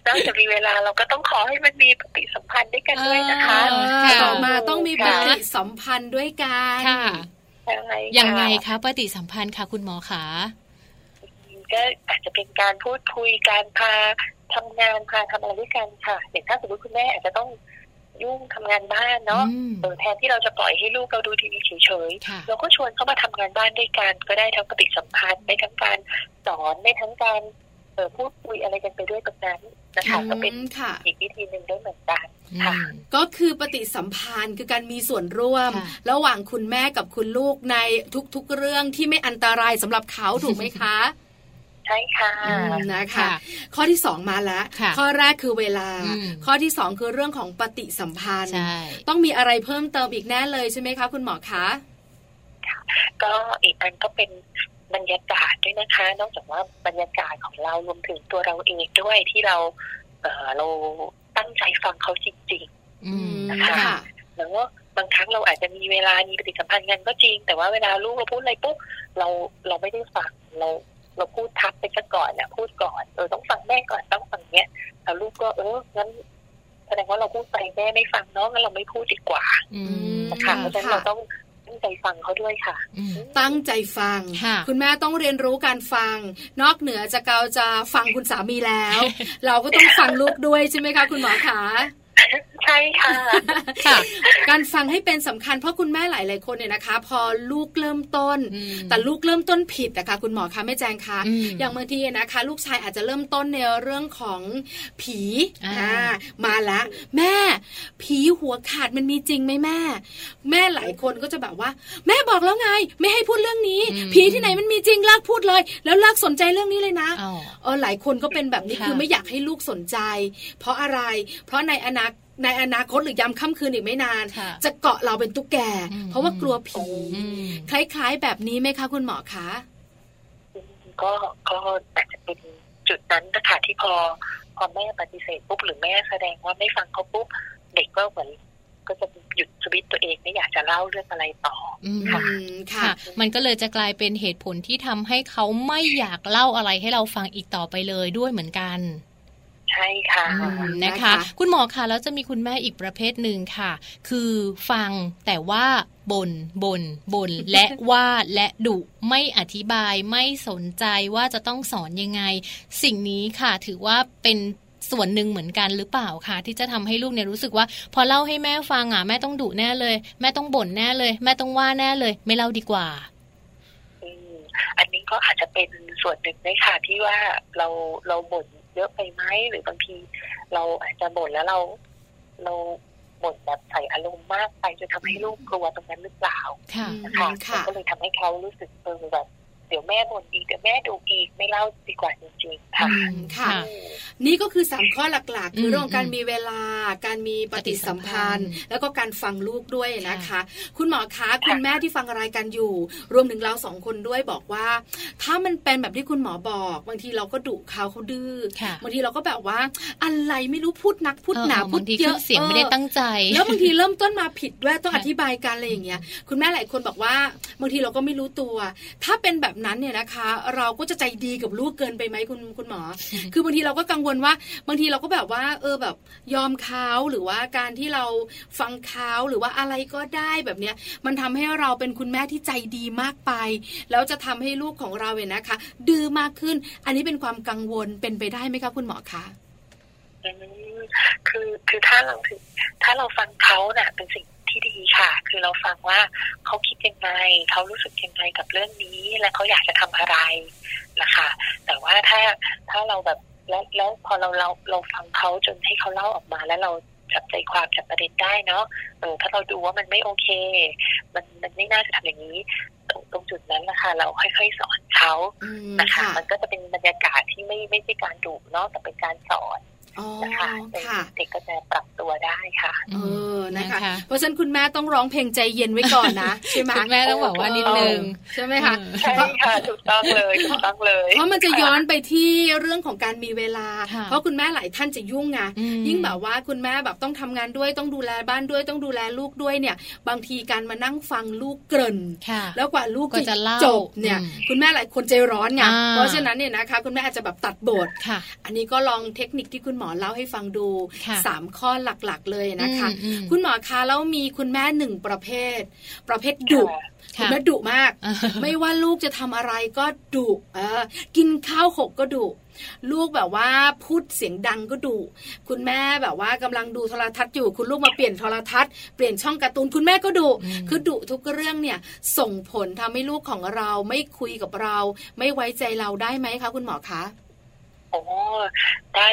นอกจากมีเวลาเราก็ต้องขอให้มันมีปฏิสัมพันธ์ด้วยกันด้วยนะคะเออค่ะค่ะต่อมาต้องมีปค่ะฏิสัมพันธ์ด้วยกันค่ะใช่ค่ะยังไงคะปฏิสัมพันธ์ค่ะ คุณหมอคะ ก็อาจจะเป็นการพูดคุยการพาทำงานพาทำอะไรด้วยกันค่ะอย่างถ้าสมมติคุณแม่อาจจะต้องยุ่งทำงานบ้านเนาะอืมเออแทนที่เราจะปล่อยให้ลูกเราดูทีวีเฉยค่ะๆเราก็ชวนเขามาทำงานบ้านด้วยกัน ก็ได้ทั้งปฏิสัมพันธ์ได้ทั้งการสอนได้ทั้งการเออพูดคุยอะไรกันไปด้วยตรงนั้นนะคะอืมก็เป็นค่ะอีกวิธีหนึ่งได้เหมือนกันค่ะอืมก็คือปฏิสัมพันธ์คือการมีส่วนร่วมค่ะระหว่างคุณแม่กับคุณลูกในทุกๆเรื่องที่ไม่อันตรายสำหรับเขาถูกไหมคะ ใช่ค่ะอืมนะคะค่ะข้อที่สองมาแล้วค่ะข้อแรกคือเวลาอืมข้อที่สองคือเรื่องของปฏิสัมพันธ์ใช่ต้องมีอะไรเพิ่มเติมอีกแน่เลยใช่ไหมคะ คุณหมอคะก็อีกอันก็เป็นบรรยากาศด้วยนะคะ นอกจากว่าบรรยากาศของเรารวมถึงตัวเราเองด้วยที่เราเออเราตั้งใจฟังเขาจริงอืมนะคะค่ะๆแล้วบางครั้งเราอาจจะมีเวลามีปฏิสัมพันธ์กันก็จริง แต่ว่าเวลาลูกเราพูดอะไรปุ๊บเราเราไม่ได้ฟังเรา เราพูดทับไปซะก่อนเนี่ยพูดก่อนเออต้องฟังแม่ก่อนต้องฟังเนี้ยแล้วลูกก็เอองั้นแสดงว่าเราพูดไปแม่ไม่ฟังเนาะงั้นเราไม่พูดดีกว่าอืมนะคะเพราะฉะนั้นเราต้องตั้งใจฟังเขาด้วยค่ะอืมตั้งใจฟังค่ะณแม่ต้องเรียนรู้การฟัง นอกเหนือจากเราจะฟังคุณสามีแล้ว เราก็ต้องฟังลูกด้วยใช่ไหมคะ คุณหมอคะ ใช่ค่ะค่ะ การฟังให้เป็นสำคัญเพราะคุณแม่หลาย ๆ คนเนี่ยนะคะ พอลูกเริ่มต้นอืมแต่ลูกเริ่มต้นผิดนะคะคุณหมอคะแม่แจงคะอืมอย่างบางทีนะคะ ลูกชายอาจจะเริ่มต้นในเรื่องของผีอ่าอ่ามาละ แม่ผีหัวขาดมันมีจริงไหมแม่ แม่หลายคนก็จะแบบว่า แม่บอกแล้วไง ไม่ให้พูดเรื่องนี้ ผีที่ไหนมันมีจริงเลิกพูดเลย แล้วเลิกสนใจเรื่องนี้เลยนะอ๋อเออหลายคนก็เป็นแบบนี้ค่ะคือไม่อยากให้ลูกสนใจ เพราะอะไร เพราะในอนา ในอนาคตหรือยามค่ำคืนอีกไม่นานค่ะจะเกาะเราเป็นตุ๊กแกอืมเพราะว่ากลัวผีอืมคล้าย ๆ แบบนี้ไหมคะคุณหมอคะก็ก็อาจจะเป็นจุดนั้นนะคะที่พอพอแม่ปฏิเสธปุ๊บหรือแม่แสดงว่าไม่ฟังเขาปุ๊บเด็กก็เหมือนก็จะหยุดสวิตช์ตัวเองไม่อยากจะเล่าเรื่องอะไรต่ออืมอืมค่ะค่ะ มันก็เลยจะกลายเป็นเหตุผลที่ทำให้เขาไม่อยากเล่าอะไรให้เราฟังอีกต่อไปเลยด้วยเหมือนกัน ใช่ค่ะอืมนะนะคะคะ คุณหมอคะแล้วจะมีคุณแม่อีกประเภทหนึ่งค่ะ คือฟังแต่ว่าบน่นบน่นบ่นและว่าและดุไม่อธิบายไม่สนใจว่าจะต้องสอนยังไง สิ่งนี้ค่ะถือว่าเป็นส่วนหนึ่งเหมือนกันหรือเปล่าคะที่จะทำให้ลูกเนี่ยรู้สึกว่า พอเล่าให้แม่ฟังอะแม่ต้องดุแน่เลย แม่ต้องบ่นแน่เลย แม่ต้องว่าแน่เลย ไม่เล่าดีกว่าอืมอันนี้ก็อาจจะเป็นส่วนหนึ่งด้วยค่ะที่ว่าเราเราบ่น เยอะไปไหมหรือบางที เราอาจจะบ่นแล้วเราเราบ่นแบบใส่อารมณ์มากไปจนทำให้ลูกกลัวตรงนั้นหรือเปล่าค่ะนะคะค่ะมันก็เลยทำให้เขารู้สึกเออแบบเดี๋ยวแม่บ่นอีกเดี๋ยวแม่ดูอีกไม่เล่าดีกว่าจริงๆค่ะอืมค่ะค่ะ นี่ก็คือสามข้อหลักๆ คือมเรื่องของการอืมมีเวลา การมีปฏิสัมพันธ์ปฏิสัมพันธ์ แล้วก็การฟังลูกด้วยนะคะค่ะคุณหมอคะคุณแม่ที่ฟังรายการอยู่ รวมถึงเราสองคนด้วยบอกว่า ถ้ามันเป็นแบบที่คุณหมอบอก บางทีเราก็ดุเขาเขาดื้อค่ะบางทีเราก็แบบว่าอะไรไม่รู้พูดนักพูดหนาเออพูดบางทีเยขึ้อะนเสียงไม่ได้ตั้งใจ แล้วบางทีเริ่มต้นมาผิดด้วยต้องค่ะอธิบายกันอะไรอย่างเงี้ยคุณแม่หลายคนบอกว่าบางทีเราก็ไม่รู้ตัว ถ้าเป็นแบบนั้นเนี่ยนะคะ เราก็จะใจดีกับลูกเกินไปไหมคุณคุณหมอ คือบางทีเราก็กังวลว่าบางทีเราก็แบบว่า เออแบบยอมเขาหรือว่าการที่เราฟังเขาหรือว่าอะไรก็ได้แบบเนี้ย มันทำให้เราเป็นคุณแม่ที่ใจดีมากไป แล้วจะทำให้ลูกของเราเนี่ยนะคะ ดื้อมากขึ้น อันนี้เป็นความกังวลเป็นไปได้ไหมคะคุณหมอคะอืมคือคือถ้าเราถึงถ้าเราฟังเขาเนี่ยเป็นสิ่ง ที่ดีค่ะ คือเราฟังว่าเขาคิดยังไงเขารู้สึกยังไงกับเรื่องนี้ และเขาอยากจะทำอะไรนะคะ แต่ว่าถ้าถ้าเราแบบแล้วแล้วพอเราเราเราฟังเขาจนให้เขาเล่าออกมาแล้วเราจับใจความจับประเด็นได้เนาะเออถ้าเราดูว่ามันไม่โอเค มันมันไม่น่าจะทำอย่างนี้ตรงตรงจุดนั้นนะคะเราค่อยๆสอนเขาอืมนะคะค่ะมันก็จะเป็นบรรยากาศที่ไม่ไม่ใช่การดุเนาะแต่เป็นการสอนอ๋อ นะคะเด็กค่ะเด็กก็จะปรับตัวได้ค่ะเออนะคะนะคะ เพราะฉะนั้นคุณแม่ต้องร้องเพลงใจเย็นไว้ก่อนนะ ใช่ไหมคุณแม่ต้องบอกว่านิดนึงใช่ไหมคะใช่ค่ะถูกต้องเลยถูกต้องเลยเพราะมันจะย้อนไปที่เรื่องของการมีเวลาค่ะเพราะคุณแม่หลายท่านจะยุ่งไงอืมยิ่งแบบว่าคุณแม่แบบต้องทำงานด้วยต้องดูแลบ้านด้วยต้องดูแลลูกด้วยเนี่ย บางทีการมานั่งฟังลูกเกริ่นค่ะแล้วกว่าลูกก็จะเล่าจบเนี่ยอืมคุณแม่หลายคนใจร้อนไงอ่าเพราะฉะนั้นเนี่ยนะคะ คุณแม่อาจจะแบบตัดบทค่ะอันนี้ก็ลองเทคนิคที่คุณหมอเล่าให้ฟังดูค่ะสามข้อหลักๆเลยนะคะอืมอืมคุณหมอคะแล้วมีคุณแม่หนึ่งประเภท ประเภทดุค่ะคุณแม่ดุมากอ่าไม่ว่าลูกจะทำอะไรก็ดุเออกินข้าวหกก็ดุลูกแบบว่าพูดเสียงดังก็ดุคุณแม่แบบว่ากำลังดูโทรทัศน์อยู่ คุณลูกมาเปลี่ยนโทรทัศน์เปลี่ยนช่องการ์ตูนคุณแม่ก็ดุอืมคือดุทุกเรื่องเนี่ย ส่งผลทำให้ลูกของเราไม่คุยกับเรา ไม่ไว้ใจเราได้ไหมคะคุณหมอคะโอ้ได้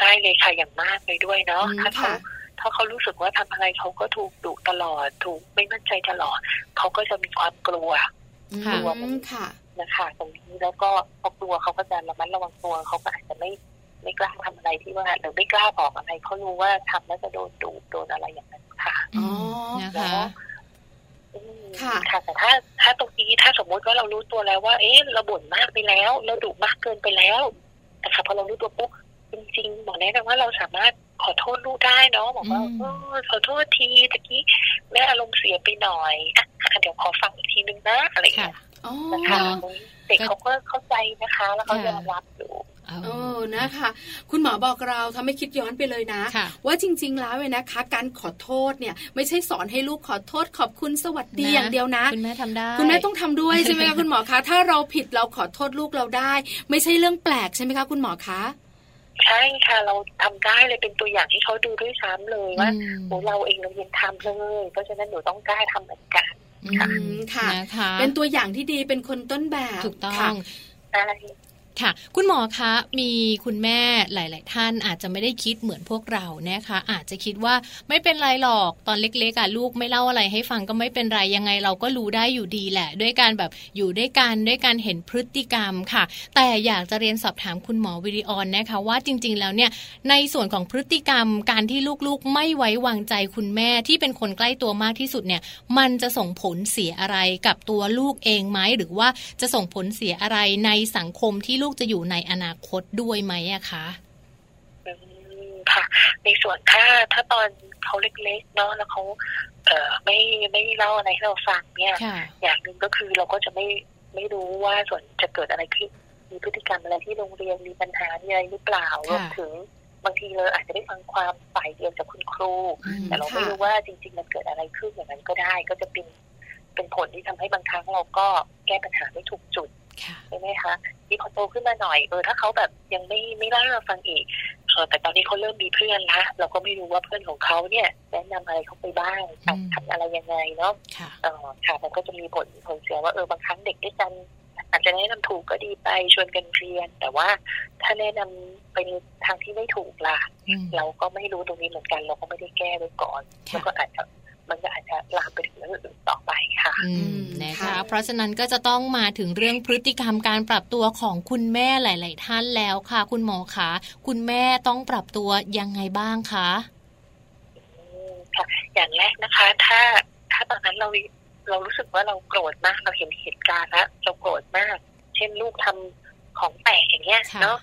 ได้เลยค่ะอย่างมากเลยด้วยเนาะอืมถ้าเขาค่ะถ้าเขารู้สึกว่าทำอะไรเขาก็ถูกดุตลอด ถูกไม่มั่นใจตลอด เขาก็จะมีความกลัวค่ะอืมค่ะนะคะตรงนี้แล้วก็พอกลัวเขาก็จะระมัดระวังตัวเขาก็อาจจะไม่ไม่กล้าทำอะไรที่ว่าหรือไม่กล้าบอกอะไรเขารู้ว่าทำแล้วจะโดนดุโดนอะไรอย่างนั้นค่ะอือ๋อมนะคะอืมค่ะค่ะแต่ถ้าถ้าตรงนี้ถ้าสมมุติว่าเรารู้ตัวแล้วว่า เอ๊ะเราบ่นมากไปแล้ว เราดุมากเกินไปแล้วนะคะพอเรารู้ตัวปุ๊บ จริงๆหมอแนะนำว่าเราสามารถขอโทษลูกได้เนาะบอกว่าอืมเออขอโทษทีตะกี้แม่อารมณ์เสียไปหน่อยอะอะเดี๋ยวขอฟังอีกทีนึงนะอะไรอย่างค่ะเงี้ยอ๋อนะคะเนาะเด็กเขาก็เข้าใจนะคะ แล้วเขาค่ะยอมรับอยู่เอาเออนะคะ คุณหมอบอกเราทำให้คิดย้อนไปเลยนะค่ะว่าจริง ๆ แล้วเนี่ยนะคะ การขอโทษเนี่ย ไม่ใช่สอนให้ลูกขอโทษขอบคุณสวัสดีนะอย่างเดียวนะ คุณแม่ทำได้ คุณแม่ต้องทำด้วยใช่ไหมคะคุณหมอคะถ้าเราผิดเราขอโทษลูกเราได้ ไม่ใช่เรื่องแปลกใช่ไหมคะคุณหมอคะ ใช่ค่ะเราทำได้เลยเป็นตัวอย่างให้เขาดูด้วยซ้ำเลยว่าอืมโอ้เราเองเรายังทำเลย เพราะฉะนั้นหนูต้องกล้าทำเหมือนกันอือืมมค่ะนะคะเป็นตัวอย่างที่ดีเป็นคนต้นแบบถูกต้อค่ะงใช่ ค่ะ คุณหมอคะมีคุณแม่หลาย ๆ ท่านอาจจะไม่ได้คิดเหมือนพวกเรานะคะ อาจจะคิดว่าไม่เป็นไรหรอกตอนเล็กๆอะลูกไม่เล่าอะไรให้ฟังก็ไม่เป็นไรยังไงเราก็รู้ได้อยู่ดีแหละ ด้วยการแบบอยู่ด้วยกันด้วยการเห็นพฤติกรรมค่ะ แต่อยากจะเรียนสอบถามคุณหมอวิริออนนะคะว่าจริง ๆ แล้วเนี่ยในส่วนของพฤติกรรมการที่ลูกๆ ไม่ไว้วางใจคุณแม่ที่เป็นคนใกล้ตัวมากที่สุดเนี่ยมันจะส่งผลเสียอะไรกับตัวลูกเองไหมหรือว่าจะส่งผลเสียอะไรในสังคมที่ลูกจะอยู่ในอนาคตด้วยไหมอะคะอืมค่ะ ในส่วนถ้าถ้าตอนเขาเล็กๆเนาะแล้วเขาเอ่อไม่ไม่เล่าอะไรให้เราฟังเนี่ยค่ะอย่างหนึ่งก็คือเราก็จะไม่ไม่รู้ว่าส่วนจะเกิดอะไรขึ้นมีพฤติกรรมอะไรที่โรงเรียนมีปัญหามีอะไรหรือเปล่าค่ะรวมถึงบางทีเราอาจจะได้ฟังความฝ่ายเดียวจากคุณครูอืมแต่เราไม่ค่ะรู้ว่าจริง ๆ มันเกิดอะไรขึ้นอย่างนั้นก็ได้ ก็จะเป็นเป็นผลที่ทำให้บางครั้งเราก็แก้ปัญหาไม่ถูกจุดค่ะ ใช่ไหมคะที่พอโตขึ้นมาหน่อยเออถ้าเขาแบบยังไม่ไม่เล่าให้เราฟังอีกเขาอแต่ตอนนี้เขาเริ่มมีเพื่อนละเราก็ไม่รู้ว่าเพื่อนของเขาเนี่ยแนะนำอะไรเขาไปบ้างอืมทำอะไรยังไงเนาะค่ะเออค่ะมันก็จะมีผลผลเสียว่าเออบางครั้งเด็กด้วยกันอาจจะแนะนำถูกก็ดีไปชวนกันเรียน แต่ว่าถ้าแนะนำไปในทางที่ไม่ถูกล่ะอืมเราก็ไม่รู้ตรงนี้เหมือนกัน เราก็ไม่ได้แก้ไว้ก่อนค่ะแล้วก็อาจจะ มันก็อาจจะลามไปถึงเรื่องอื่นต่อไปค่ะอืมอืมนะคะค่ะเพราะฉะนั้นก็จะต้องมาถึงเรื่องพฤติกรรมการปรับตัวของคุณแม่หลาย ๆ ท่านแล้วค่ะ คุณหมอคะคุณแม่ต้องปรับตัวยังไงบ้างคะอืมค่ะอย่างแรกนะคะ ถ้าถ้าตอนนั้นเราเรารู้สึกว่าเราโกรธมาก เราเห็นเหตุการณ์แล้วเราโกรธมาก เช่นลูกทำของแตกอย่างเงี้ยค่ะเนาะ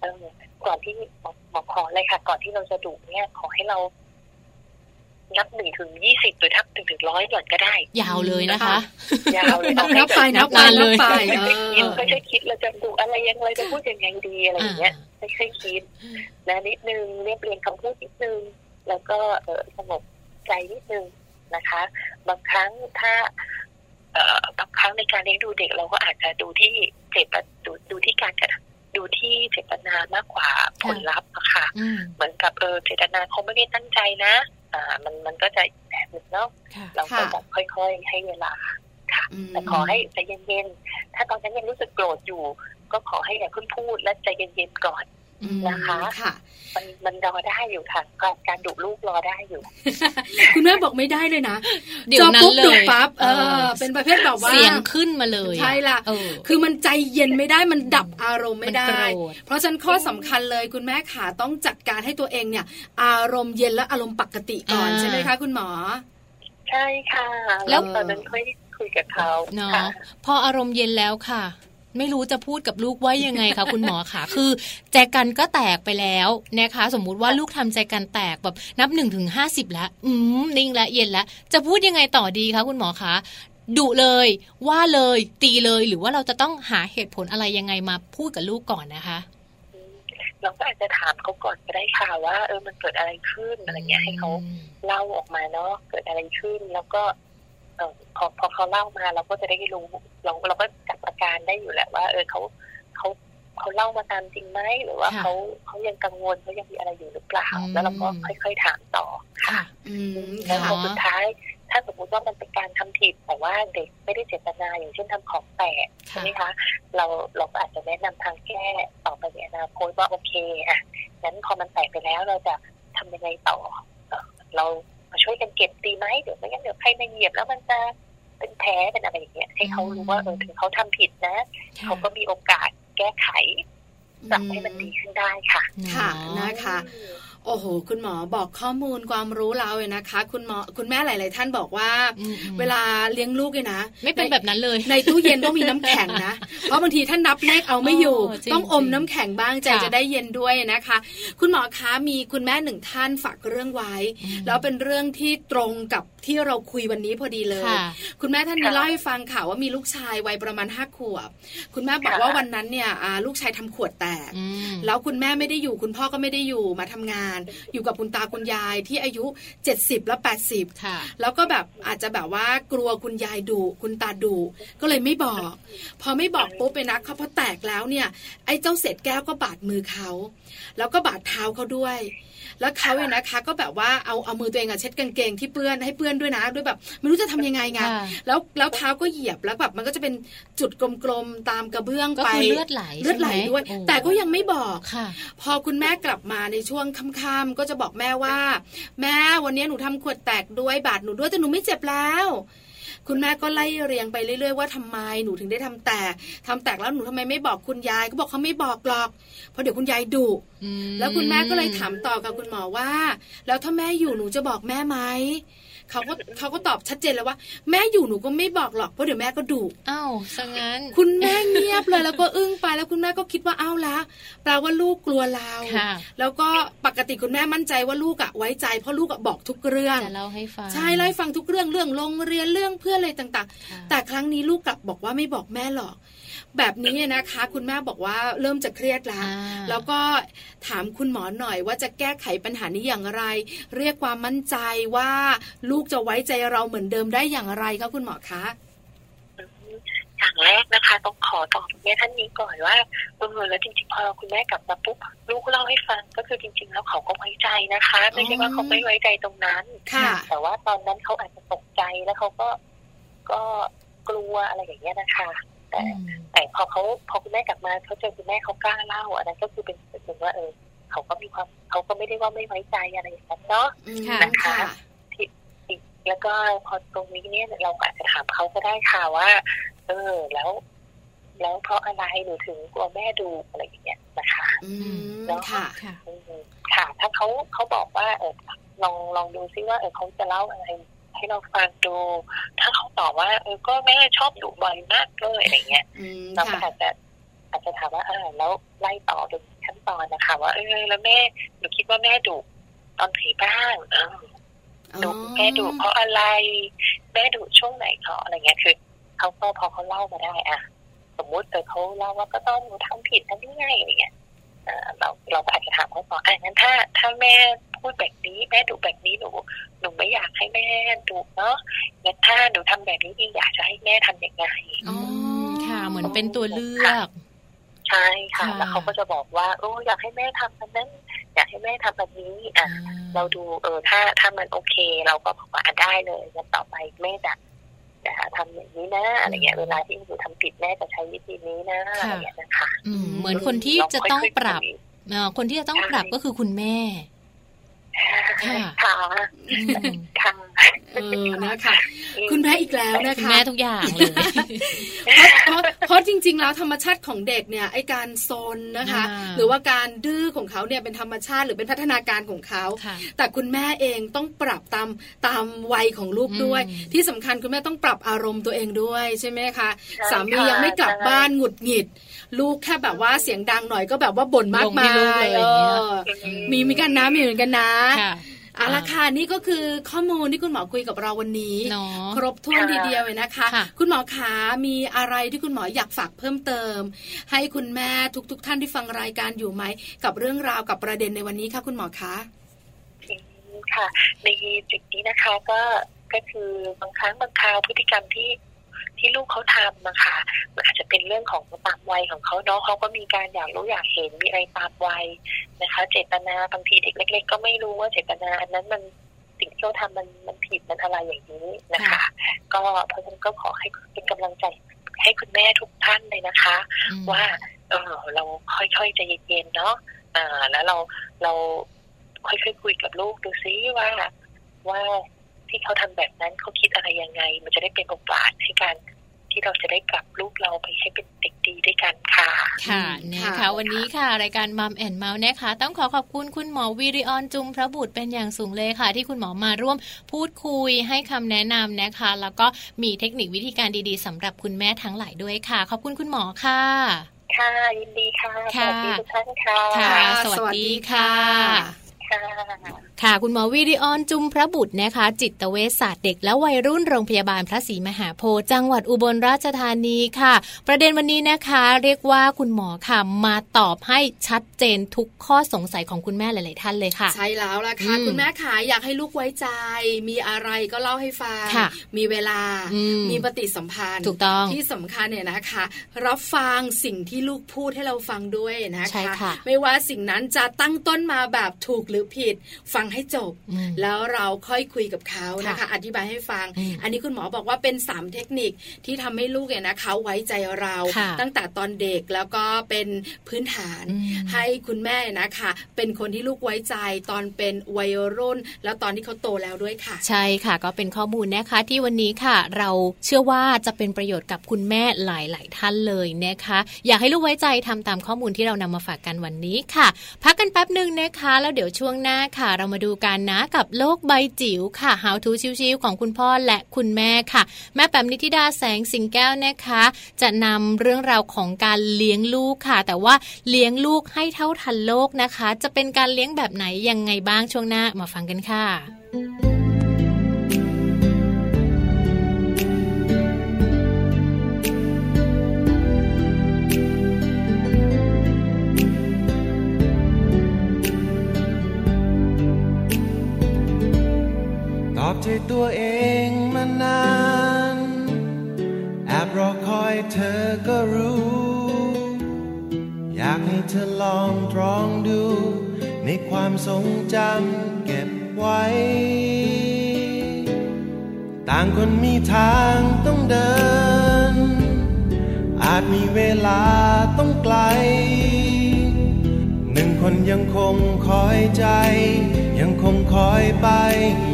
เออก่อนที่หมอหมอขอเลยค่ะ ก่อนที่เราจะดุเนี่ยขอให้เรา นับหนึ่งถึงยี่สิบหรือทับหนึ่งถึงร้อยก่อนก็ได้ ยาวเลยนะคะยาวเลยนับเอาให้นับไปแบบนับไปนานเลนับยไปไม่เอค่อยคิดอไม่ค่อยคิดเราจะดุอะไรยังไงจะพูดยังไงดีอะไรอย่างเงี้ยไม่ค่อยคิดนะนิดนึงเรียบเรียงคำพูดนิดนึง แล้วก็เออสงบใจนิดนึงนะคะ บางครั้งถ้าเอ่อบางครั้งในการเลี้ยงดูเด็กเราก็อาจจะดูที่เจตดูดูที่การกระทำดูที่เจตนามากกว่าผลลัพธ์อะค่ะอืมเหมือนกับเออเจตนาเขาไม่ได้ตั้งใจนะ อ่ามันมันก็จะอีกแบบหนึงเนาะค่ะเราก็แบบค่อยๆ ให้เวลาค่ะมแต่ขอให้ใจเย็นๆถ้าตอนนั้นยังรู้สึกโกรธอยู่ ก็ขอให้อย่าเพิ่งพูดและใจเย็นๆก่อนอืม นะคะค่ะมันมันรอได้อยู่ค่ะการการดุลูกรอได้อยู่ คุณแม่บอกไม่ได้เลยนะเดี๋ยวนั้นจอปุ๊บเลดุยปั๊บเอเอออ เป็นประเภทแบบว่าเสียงขึ้นมาเลยใช่ล่ะเออคือมันใจเย็นไม่ได้มันดับอารมณ์ไม่ได้มันโกรธเพราะฉะนั้นข้อสำคัญเลยคุณแม่ขาต้องจัดการให้ตัวเองเนี่ย อารมณ์เย็นและอารมณ์ปกติก่อนอ่าใช่ไหมคะ คุณหมอ ใช่ค่ะ แล้แล้ววตอนนั้นค่อยคุยกับเขาเนาะค่ะพออารมณ์เย็นแล้วค่ะ ไม่รู้จะพูดกับลูกว่ายังไงคะคุณหมอคะคือแจกันก็แตกไปแล้วนะคะสมมุติว่าลูกทำใจกันแตกแบบนับหนึ่งถึงห้าสิบแล้วอืมนิ่งและเย็นแล้วจะพูดยังไงต่อดีคะคุณหมอคะดุเลยว่าเลยตีเลยหรือว่าเราจะต้องหาเหตุผลอะไรยังไงมาพูดกับลูกก่อนนะคะเราก็อาจจะถามเขาก่อนก็ได้ค่ะว่า เออมันเกิดอะไรขึ้นอะไรเงี้ยให้เขาเล่าออกมาเนาะเกิดอะไรขึ้น แล้วก็ เออพอพอเขาเล่ามาเราก็จะได้รู้เราเราก็จับอาการได้อยู่แหละว่า เออเขาเขาเขาเล่ามาตามจริงไหมหรือว่าค่ะเขาเขายังกังวลเขายังมีอะไรอยู่หรือเปล่าอืมแล้วเราก็ค่อย ๆถามต่อค่ะอืมแล้วค่ะพอสุดท้าย ถ้าสมมติว่ามันเป็นการทำผิดแต่ว่าเด็กไม่ได้เจตนาอย่างเช่นทำของแตกใช่ไหมคะ เราเราก็อาจจะแนะนำทางแก้ต่อไปในอนาคตว่าโอเคอะงั้นพอมันแตกไปแล้วเราจะทำยังไงต่อเอ่อเรา มาช่วยกันเก็บดีไหมเดี๋ยวไม่งั้นเดี๋ยวใครมาเหยียบแล้วมันจะเป็นแผลเป็นอะไรอย่างเงี้ยให้เขารู้ว่าเออถึงเขาทำผิดนะ เขาก็มีโอกาสแก้ไขปรับให้มันดีขึ้นได้ค่ะ ค่ะนะคะ โอ้โห คุณหมอบอกข้อมูลความรู้เราเลยนะคะ คุณหมอคุณแม่หลาย ๆ ท่านบอกว่าอืมอืมเวลาเลี้ยงลูกเนี่ยนะ ไม่เป็นแบบนั้นเลย ในตู้เย็นต้องมีน้ำแข็งนะ เพราะบางทีท่านนับเลขเอาไม่อยู่โอ้จริงต้องอมน้ำแข็งบ้างใจค่ะจะได้เย็นด้วยนะคะ คุณหมอคะมีคุณแม่หนึ่งท่านฝากเรื่องไว้อืมแล้วเป็นเรื่องที่ตรงกับที่เราคุยวันนี้พอดีเลยค่ะคุณแม่ท่านนี้ค่ะเล่าให้ฟังค่ะว่ามีลูกชายวัยประมาณห้าขวบ คุณแม่บอกค่ะว่าวันนั้นเนี่ยอ่าลูกชายทำขวดแตกอืมแล้วคุณแม่ไม่ได้อยู่ คุณพ่อก็ไม่ได้อยู่มาทำงานอยู่กับคุณตาคุณยายที่อายุ 70 และ 80ค่ะแล้วก็แบบอาจจะแบบว่ากลัวคุณยายดุคุณตาดุก็เลยไม่บอก พอไม่บอกปุ๊บไปนะเขาพอแตกแล้วเนี่ยไอ้เจ้าเศษแก้วก็บาดมือเขา แล้วก็บาดเท้าเขาด้วย แล้วเขาเนี่ยนะคะ ก็แบบว่าเอาเอามือตัวเองอะเช็ดกางเกงที่เปื้อนให้เปื้อนด้วยนะด้วยแบบไม่รู้จะทำยังไงไงค่ะแล้วแล้วเท้าก็เหยียบแล้วแบบมันก็จะเป็นจุดกลมๆตามกระเบื้องก็ไปคือเลือดไหลเลือดไหลใช่มด้วยโอ้แต่ก็ยังไม่บอกค่ะพอคุณแม่กลับมาในช่วงค่ำๆก็จะบอกแม่ว่า แม่วันนี้หนูทำขวดแตกด้วยบาดหนูด้วยแต่หนูไม่เจ็บแล้วคุณแม่ก็ไล่เรียงไปเรื่อยๆว่าทำไมหนูถึงได้ทำแตกทำแตกแล้วหนูทำไมไม่บอกคุณยายก็บอกเขาไม่บอกหรอกเพราะเดี๋ยวคุณยายดุอืมแล้วคุณแม่ก็เลยถามต่อกับคุณหมอว่า แล้วถ้าแม่อยู่หนูจะบอกแม่ไหมเขาก็เขาก็ตอบชัดเจนเลยว่า แม่อยู่หนูก็ไม่บอกหรอกเพราะเดี๋ยวแม่ก็ดุอ้าวซะงั้น คุณแม่เงียบเลยแล้วก็อึ้งไปแล้วคุณแม่ก็คิดว่าอ้าวละแปลว่าลูกกลัวเราค่ะแล้วก็ปกติคุณแม่มั่นใจว่าลูกอะไว้ใจเพราะลูกอะบอกทุกเรื่องจะเล่าให้ฟังใช่เล่าให้ฟังทุกเรื่องเรื่องโรงเรียนเรื่องเพื่อนอะไรต่างค่ะๆแต่ครั้งนี้ลูกกลับบอกว่าไม่บอกแม่หรอก แบบนี้นะคะ คุณแม่บอกว่าเริ่มจะเครียดแล้วอ่าแล้วก็ถามคุณหมอหน่อยว่าจะแก้ไขปัญหานี้อย่างไร เรียกความมั่นใจว่าลูกจะไว้ใจเราเหมือนเดิมได้อย่างไรคะคุณหมอคะอย่างแรกนะคะ ต้องขออตอบคุณแม่ท่านนี้ก่อนว่าเออแล้วจริงๆพอคุณแม่กลับมาปุ๊บลูกเล่าให้ฟังก็คือจริง ๆ แล้วเขาก็ไว้ใจนะคะ ไม่ใช่ว่าเขาไม่ไว้ใจตรงนั้นค่ะแต่ว่าตอนนั้นเขาอาจจะตกใจแล้วเขาก็ก็กลัวอะไรอย่างเงี้ยนะคะ แต่อืมแต่พอเขาพอคุณแม่กลับมาเขาเจอคุณแม่เขากล้าเล่าอันนั้นก็คือเป็นเป็นถึงว่าเออเขาก็มีความเขาก็ไม่ได้ว่าไม่ไว้ใจอะไรอย่างนั้นเนาะอืมค่ะนะคะอีกแล้วก็พอตรงนี้เนี่ยเราอาจจะถามเขาก็ได้ค่ะว่า เออแล้ว แล้วเพราะอะไรหนูถึงกลัวแม่ดูอะไรอย่างเงี้ยนะคะอืมค่ะค่ะอืมค่ะ ถ้าเขาเขาบอกว่าเออลองลองดูซิว่าเออเขาจะเล่าอะไร ให้เราฟังดู ถ้าเขาตอบว่าเออก็แม่ชอบดุบ่อยมากเลยอะไรเงี้ยอืมเราก็ค่ะอาจจะอาจจะถามว่าอ่าแล้วไล่ต่อดูขั้นตอนนะคะ ว่าเออแล้วแม่หนูคิดว่าแม่ดุตอนไหนบ้างเออดุแม่ดุเพราะอะไร แม่ดุช่วงไหนเขาอะไรเงี้ยคือเขาก็พอเขาเล่ามาได้อะสมมุติเออเขาเล่าว่าก็ตอนหนูทำผิดนั่นนี่ไงอะไรเงี้ยเอ่อเราเราก็อาจจะถามเขาต่ออะงั้นถ้าถ้าแม่ พูดแบบนี้ แม่ดุแบบนี้หนูหนูไม่อยากให้แม่ดุเนาะงั้นถ้าหนูทำแบบนี้อีกอยากจะให้แม่ทำยังไงอืมค่ะ เหมือนเป็นตัวเลือกใช่ค่ะค่ะ แล้วเขาก็จะบอกว่าโอ้อยากให้แม่ทำแบบนั้น อยากให้แม่ทำแบบนี้ อะ เราดูเออถ้าถ้ามันโอเค เราก็บอกว่าอะได้เลยงั้นต่อไปแม่จะจะทำอย่างนี้นะอะไรเงี้ยเวลาที่หนูทำผิดแม่จะใช้วิธีนี้นะอะไรเงี้ยนะคะอืมเหมือนคนที่จะต้องปรับเอ่อคนที่จะต้องปรับก็คือคุณแม่ ค่ะค่ะอืมค่ะ เออนะคะคุณแม่อีกแล้วนะคุณคะแม่ทุกอย่างเลยเพราะเพราะเพราะจริง ๆ แล้วธรรมชาติของเด็กเนี่ยไอการซนนะคะอ่าหรือว่าการดื้อของเขาเนี่ยเป็นธรรมชาติหรือเป็นพัฒนาการของเขาค่ะแต่คุณแม่เองต้องปรับตามตามวัยของลูกด้วยอืมที่สำคัญคุณแม่ต้องปรับอารมณ์ตัวเองด้วยใช่ไหมคะใช่สามีค่ะยังไม่กลับใช่บ้านหงุดหงิด ลูกแค่แบบว่าเสียงดังหน่อยก็แบบว่าบ่นมากลงมาที่ลูกเลยยอย่างเงี้ยเออมีมีกันนะมีเหมือนกันนะค่ะเอาละค่ะนี่ก็คือข้อมูลที่คุณหมอคุยกับเราวันนี้เนาะครบถ้วนทีเดียวเลยนะคะค่ะคุณหมอขามีอะไรที่คุณหมออยากฝากเพิ่มเติม ให้คุณแม่ทุกๆทท่านที่ฟังรายการอยู่ไหม กับเรื่องราวกับประเด็นในวันนี้ค่ะคุณหมอคะอืมค่ะในจุดนี้นะคะก็ก็คือบางครั้งบางคราวพฤติกรรมที่ ที่ลูกเขาทำนะคะมันอาจจะเป็นเรื่องของตามวัยของเขาเนาะเขาก็มีการอยากรู้อยากเห็นมีอะไรตามวัยนะคะ เจตนาบางทีเด็กเล็ก ๆ ก็ไม่รู้ว่าเจตนาอันนั้นมันสิ่งที่เขาทำมันมันผิดมันอะไรอย่างนี้นะคะ ก็เพราะฉะนั้นก็ขอให้เป็นกำลังใจให้คุณแม่ทุกท่านเลยนะคะอืมว่าเออเราค่อยๆใจเย็นๆเนาะอ่าแล้วเราเราค่อยๆคุยกับลูกดูซิว่าว่า ที่เขาทำแบบนั้นเขาคิดอะไรยังไง มันจะได้เป็นโอกาสให้การที่เราจะได้กลับลูกเราไปให้เป็นเด็กดีด้วยกันค่ะ ค่ะอืมนะค่ะคะวันนี้ค่ะ รายการมัมแอนเมาส์นะคะ ต้องขอขอบคุณคุณหมอวิริออนจุมพระบุตรเป็นอย่างสูงเลยค่ะ ที่คุณหมอมาร่วมพูดคุยให้คำแนะนำนะคะ แล้วก็มีเทคนิควิธีการดีๆสำหรับคุณแม่ทั้งหลายด้วยค่ะ ขอบคุณคุณหมอค่ะค่ะยินดีค่ะสค่ะวัสดีทุกท่านค่ะ ค่ะ สวัสดีค่ะค่ะ ค่ะ คุณหมอวิริออนจุมพระบุตรนะคะ จิตเวชศาสตร์เด็กและวัยรุ่นโรงพยาบาลพระศรีมหาโพธิ์จังหวัดอุบลราชธานีค่ะ ประเด็นวันนี้นะคะ เรียกว่าคุณหมอค่ะมาตอบให้ชัดเจนทุกข้อสงสัยของคุณแม่หลาย ๆ ท่านเลยค่ะ ใช่แล้วล่ะค่ะอืมคุณแม่ขาอยากให้ลูกไว้ใจ มีอะไรก็เล่าให้ฟังค่ะมีเวลาอืมมีปฏิสัมพันธ์ถูกต้องที่สำคัญเนี่ยนะคะ รับฟังสิ่งที่ลูกพูดให้เราฟังด้วยนะคะใช่ค่ะไม่ว่าสิ่งนั้นจะตั้งต้นมาแบบถูกหรือผิดฟังให้จบอืมแล้วเราค่อยคุยกับเขานะคะค่ะอธิบายให้ฟังอืมอันนี้คุณหมอบอกว่าเป็นสามเทคนิคที่ทำให้ลูกเนี่ยนะคะไว้ใจเราค่ะตั้งแต่ตอนเด็กแล้วก็เป็นพื้นฐานอืมให้คุณแม่นะคะ เป็นคนที่ลูกไว้ใจตอนเป็นวัยรุ่น แล้วตอนที่เขาโตแล้วด้วยค่ะ ใช่ค่ะ ก็เป็นข้อมูลนะคะที่วันนี้ค่ะ เราเชื่อว่าจะเป็นประโยชน์กับคุณแม่หลาย ๆ ท่านเลยนะคะ อยากให้ลูกไว้ใจทำตามข้อมูลที่เรานำมาฝากกันวันนี้ค่ะ พักกันแป๊บหนึ่งนะคะ แล้วเดี๋ยวช่วงหน้าค่ะ เรามาดูกันนะกับโลกใบจิ๋วค่ะ How to ชิวๆของคุณพ่อและคุณแม่ค่ะ แม่แปมนิติดาแสงสิงแก้วนะคะ จะนำเรื่องราวของการเลี้ยงลูกค่ะ แต่ว่าเลี้ยงลูกให้เท่าทันโลกนะคะ จะเป็นการเลี้ยงแบบไหนยังไงบ้างช่วงหน้ามาฟังกันค่ะ ใจตัวเองมานานแอบรอคอยเธอก็รู้ อยากให้เธอลองตรองดู ในความทรงจำเก็บไว้ ต่างคนมีทางต้องเดิน อาจมีเวลาต้องไกล หนึ่งคนยังคงคอยใจ ยังคงคอยไป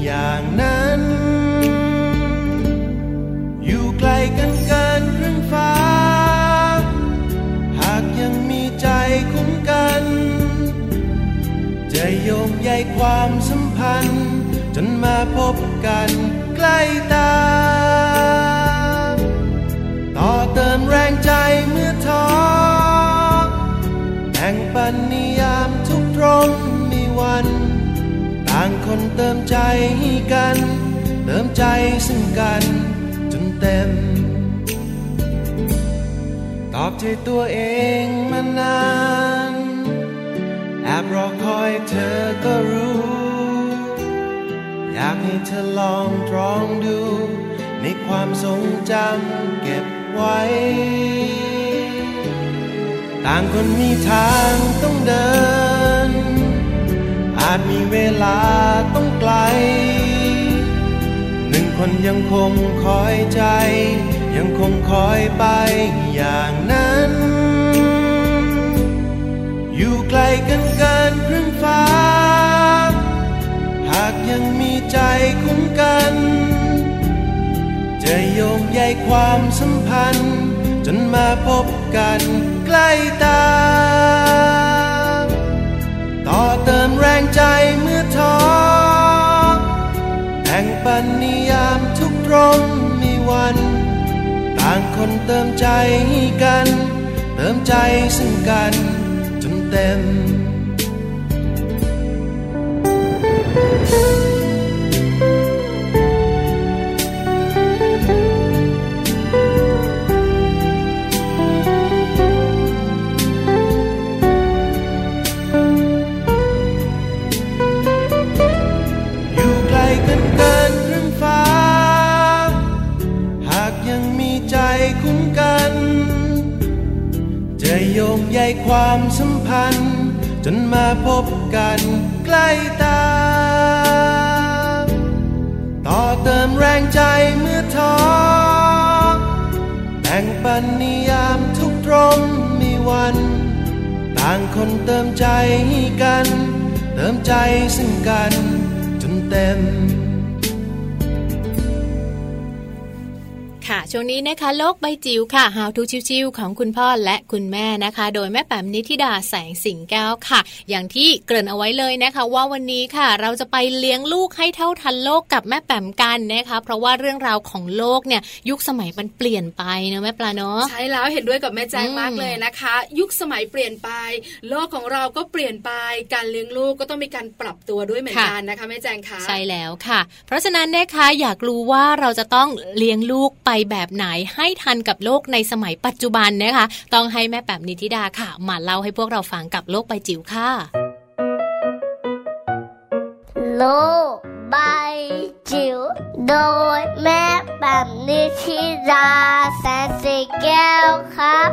อย่างนั้น กลกันเกินครึ่งฟ้า หากยังมีใจคุ้มกัน จะโยงใยความสัมพันธ์ จนมาพบกันใกล้ตา ต่อเติมแรงใจเมื่อท้อแบ่งปันนิยามทุกตรงมีวัน ต่างคนเติมใจให้กัน เติมใจซึ่งกัน ใจตัวเองมานาน แอบรอคอยเธอก็รู้ อยากให้เธอลองตรองดู ในความทรงจำเก็บไว้ ต่างคนมีทางต้องเดิน อาจมีเวลาต้องไกล หนึ่งคนยังคงคอยใจยังคงคอยไปอย่างนั้น อยู่ไกลกันเกินครึ่งฟ้า หากยังมีใจคุ้มกัน จะโยงใยความสัมพันธ์ จนมาพบกันใกล้ตา ต่อเติมแรงใจเมื่อท้อแบ่งปันนิยามทุกตรงมีวัน ต่างคนเติมใจกัน เติมใจซึ่งกัน จนเต็มอยู่ไกลกันเกินครึ่งฟ้าหากยังมีใจคุ้มกันจะโยงใยความสัม พันธ์จนมาพบกันใกล้ตา ต่อเติมแรงใจเมื่อท้อแบ่งปันนิยามทุกตรงมีวัน ต่างคนเติมใจกัน เติมใจซึ่งกันจนเต็ม ช่วงนี้นะคะโลกใบจิ๋วค่ะ How to ชิวๆของคุณพ่อและคุณแม่นะคะ โดยแม่แป๋มนิธิดาแสงสิงแก้วค่ะ อย่างที่เกริ่นเอาไว้เลยนะคะ ว่าวันนี้ค่ะ เราจะไปเลี้ยงลูกให้เท่าทันโลกกับแม่แป๋มกันนะคะ เพราะว่าเรื่องราวของโลกเนี่ย ยุคสมัยมันเปลี่ยนไปเนอะแม่ปลาเนาะใช่แล้วเห็นด้วยกับแม่แจ้งอืมมากเลยนะคะ ยุคสมัยเปลี่ยนไป โลกของเราก็เปลี่ยนไปการเลี้ยงลูกก็ต้องมีการปรับตัวด้วยเหมือนกันนะคะแม่แจ้งค่ะใช่แล้วค่ะ เพราะฉะนั้นนะคะอยากรู้ว่าเราจะต้องเลี้ยงลูกไปแบบไหนให้ทันกับโลกในสมัยปัจจุบันนะคะ ต้องให้แม่แป๋มนิธิดาค่ะ มาเล่าให้พวกเราฟังกับโลกใบจิ๋วค่ะ โลกใบจิ๋วโดยแม่แบบนิติดาแสนสีแก้วครับ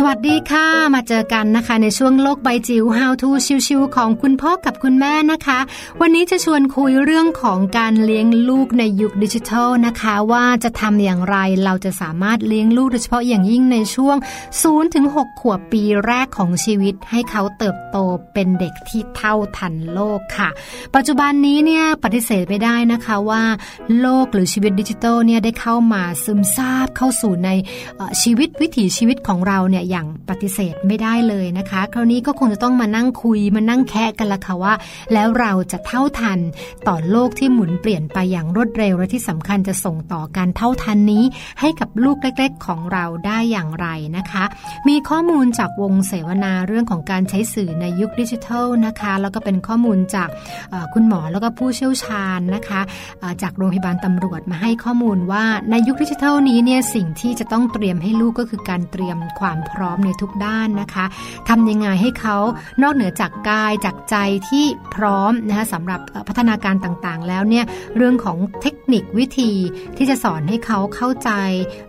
สวัสดีค่ะ มาเจอกันนะคะในช่วงโลกใบจิ๋ว How to ชิวๆของคุณพ่อกับคุณแม่นะคะ วันนี้จะชวนคุยเรื่องของการเลี้ยงลูกในยุคดิจิทัลนะคะ ว่าจะทำอย่างไรเราจะสามารถเลี้ยงลูกโดยเฉพาะอย่างยิ่งในช่วง0ถึง6ขวบปีแรกของชีวิต ให้เขาเติบโตเป็นเด็กที่เท่าทันโลกค่ะ ปัจจุบันนี้เนี่ยปฏิเสธไม่ได้นะคะว่า โลกหรือชีวิตดิจิทัลเนี่ยได้เข้ามาซึมซาบเข้าสู่ในชีวิตวิถีชีวิตของเราเนี่ยอย่างปฏิเสธไม่ได้เลยนะคะ คราวนี้ก็คงจะต้องมานั่งคุยมานั่งแคะกันละค่ะว่า แล้วเราจะเท่าทันต่อโลกที่หมุนเปลี่ยนไปอย่างรวดเร็วและที่สำคัญจะส่งต่อการเท่าทันนี้ ให้กับลูกเล็กๆของเราได้อย่างไรนะคะ มีข้อมูลจากวงเสวนาเรื่องของการใช้สื่อในยุคดิจิทัลนะคะ แล้วก็เป็นข้อมูลจากคุณหมอแล้วก็ผู้เชี่ยวชาญนะคะจากโรงพยาบาลตำรวจมาให้ข้อมูลว่าในยุคดิจิทัลนี้เนี่ยสิ่งที่จะต้องเตรียมให้ลูกก็คือการเตรียมความพร้อมในทุกด้านนะคะทำยังไงให้เขานอกเหนือจากกายจากใจที่พร้อมนะคะสำหรับพัฒนาการต่างๆ แล้วเนี่ยเรื่องของเทคนิควิธีที่จะสอนให้เขาเข้าใจ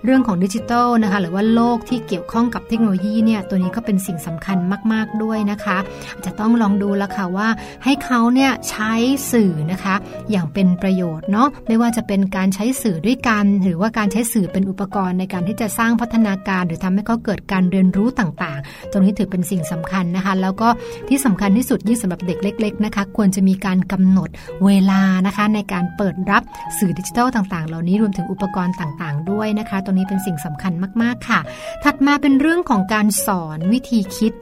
เรื่องของดิจิทัลนะคะหรือว่าโลกที่เกี่ยวข้องกับเทคโนโลยีเนี่ยตัวนี้ก็เป็นสิ่งสำคัญมาก ๆด้วยนะคะ จะต้องลองดูแล้วค่ะว่าให้เขาเนี่ยใช้สื่อนะคะอย่างเป็นประโยชน์เนาะไม่ว่าจะเป็นการใช้สื่อด้วยกัน หรือว่าการใช้สื่อเป็นอุปกรณ์ในการที่จะสร้างพัฒนาการ หรือทำให้เขาเกิดการเรียนรู้ต่างๆ ตรงนี้ถือเป็นสิ่งสำคัญนะคะ แล้วก็ที่สำคัญที่สุดยิ่งสำหรับเด็กเล็ก ๆ นะคะ ควรจะมีการกำหนดเวลานะคะ ในการเปิดรับสื่อดิจิทัลต่างๆ เหล่านี้รวมถึงอุปกรณ์ต่างๆ ด้วยนะคะ ตรงนี้เป็นสิ่งสำคัญมากๆค่ะ ถัดมาเป็นเรื่องของการสอนวิธีคิด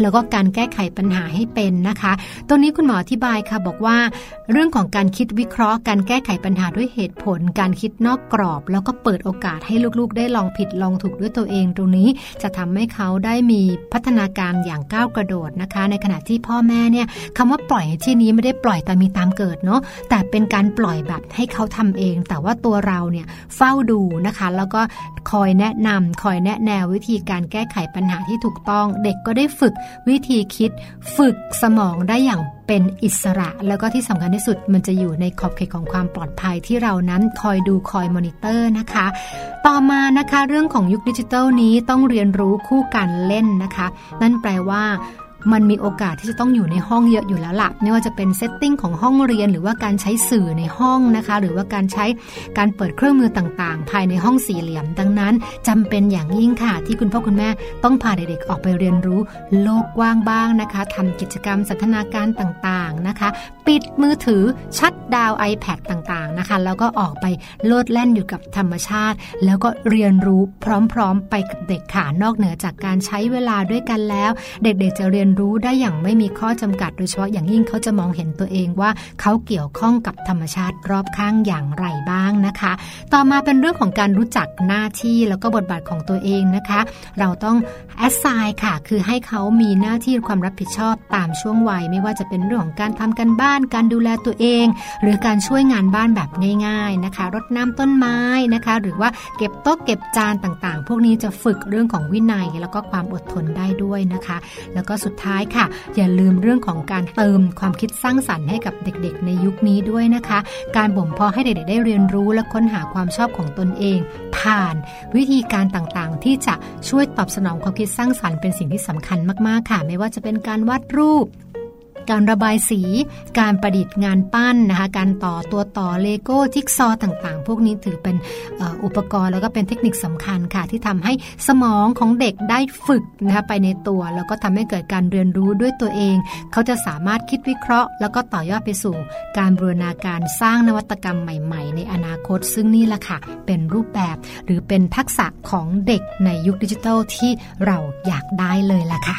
แล้วก็การแก้ไขปัญหาให้เป็นนะคะ ตรงนี้คุณหมออธิบายค่ะบอกว่า เรื่องของการคิดวิเคราะห์ การแก้ไขปัญหาด้วยเหตุผล การคิดนอกกรอบ แล้วก็เปิดโอกาสให้ลูกๆ ได้ลองผิดลองถูกด้วยตัวเอง ตรงนี้จะทำให้เขาได้มีพัฒนาการอย่างก้าวกระโดดนะคะ ในขณะที่พ่อแม่เนี่ยคำว่าปล่อยที่นี้ไม่ได้ปล่อยตามมีตามเกิดเนาะแต่เป็นการปล่อยแบบให้เขาทำเอง แต่ว่าตัวเราเนี่ยเฝ้าดูนะคะ แล้วก็คอยแนะนำคอยแนะแนววิธีการแก้ไขปัญหาที่ถูกต้อง เด็กก็ได้ฝึกวิธีคิดฝึกสมองได้อย่างเป็นอิสระ แล้วก็ที่สำคัญที่สุดมันจะอยู่ในขอบเขตของความปลอดภัยที่เรานั้นคอยดูคอยมอนิเตอร์นะคะ ต่อมานะคะเรื่องของยุคดิจิทัลนี้ต้องเรียนรู้คู่การเล่นนะคะ นั่นแปลว่า มันมีโอกาสที่จะต้องอยู่ในห้องเยอะอยู่แล้วล่ะไม่ว่าจะเป็น setting ของห้องเรียน หรือว่าการใช้สื่อในห้องนะคะ หรือว่าการใช้การเปิดเครื่องมือต่างๆ ภายในห้องสี่เหลี่ยม ดังนั้นจำเป็นอย่างยิ่งค่ะที่คุณพ่อคุณแม่ต้องพาเด็กๆออกไปเรียนรู้ โลกกว้างบ้างนะคะทำกิจกรรมสันทนาการต่างๆนะคะ ปิดมือถือชัดดาว iPad ต่างๆนะคะ แล้วก็ออกไปโลดแล่นอยู่กับธรรมชาติ แล้วก็เรียนรู้พร้อม ๆ ไปกับเด็กค่ะนอกเหนือจากการใช้เวลาด้วยกันแล้ว เด็กๆจะเรียนรู้ได้อย่างไม่มีข้อจำกัด โดยเฉพาะอย่างยิ่งเขาจะมองเห็นตัวเองว่าเขาเกี่ยวข้องกับธรรมชาติรอบข้างอย่างไรบ้างนะคะ ต่อมาเป็นเรื่องของการรู้จักหน้าที่แล้วก็บทบาทของตัวเองนะคะ เราต้องแอสไซน์ค่ะ คือให้เขามีหน้าที่ความรับผิดชอบตามช่วงวัย ไม่ว่าจะเป็นเรื่องของการทำกันบ้าน การดูแลตัวเอง หรือการช่วยงานบ้านแบบง่าย ๆนะคะ รดน้ำต้นไม้นะคะ หรือว่าเก็บโต๊ะเก็บจานต่างๆ พวกนี้จะฝึกเรื่องของวินัยแล้วก็ความอดทนได้ด้วยนะคะ แล้วก็สุดท้ายค่ะ อย่าลืมเรื่องของการเติมความคิดสร้างสรรค์ให้กับเด็กๆ ในยุคนี้ด้วยนะคะ การบ่มเพาะให้เด็กๆได้เรียนรู้และค้นหาความชอบของตนเอง ผ่านวิธีการต่างๆ ที่จะช่วยตอบสนองความคิดสร้างสรรค์เป็นสิ่งที่สำคัญมากๆค่ะ ไม่ว่าจะเป็นการวาดรูป การระบายสี การประดิษฐ์งานปั้นนะคะ การต่อตัวต่อเลโก้จิ๊กซอต่างๆ พวกนี้ถือเป็นอุปกรณ์แล้วก็เป็นเทคนิคสำคัญค่ะ ที่ทำให้สมองของเด็กได้ฝึกนะคะไปในตัว แล้วก็ทำให้เกิดการเรียนรู้ด้วยตัวเอง เขาจะสามารถคิดวิเคราะห์ แล้วก็ต่อยอดไปสู่ การบูรณาการสร้างนวัตกรรมใหม่ ๆ ในอนาคต ซึ่งนี่แหละค่ะเป็นรูปแบบหรือเป็นทักษะของเด็กในยุคดิจิทัลที่เราอยากได้เลยล่ะค่ะ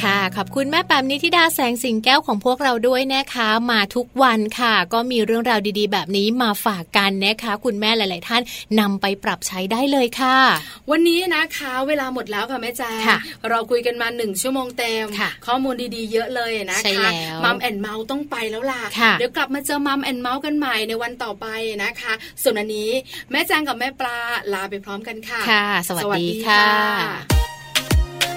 ค่ะ ขอบคุณแม่แปมนิธิดาแสงสิงแก้วของพวกเราด้วยนะคะ มาทุกวันค่ะ ก็มีเรื่องราวดีๆ แบบนี้มาฝากกันนะคะ คุณแม่หลาย ๆ ท่านนำไปปรับใช้ได้เลยค่ะ วันนี้นะคะ เวลาหมดแล้วค่ะแม่แจ้เราคุยกันมาหนึ่งชั่วโมงเต็มข้อมูลดีๆ เยอะเลยนะคะมัมแอนเมาส์ต้องไปแล้วล่ะเดี๋ยวกลับมาเจอมัมแอนเมาส์กันใหม่ในวันต่อไปนะคะ ส่วนอันนี้แม่แจ้งกับแม่ปลาลาไปพร้อมกันค่ะค่ะ สวัสดีค่ะ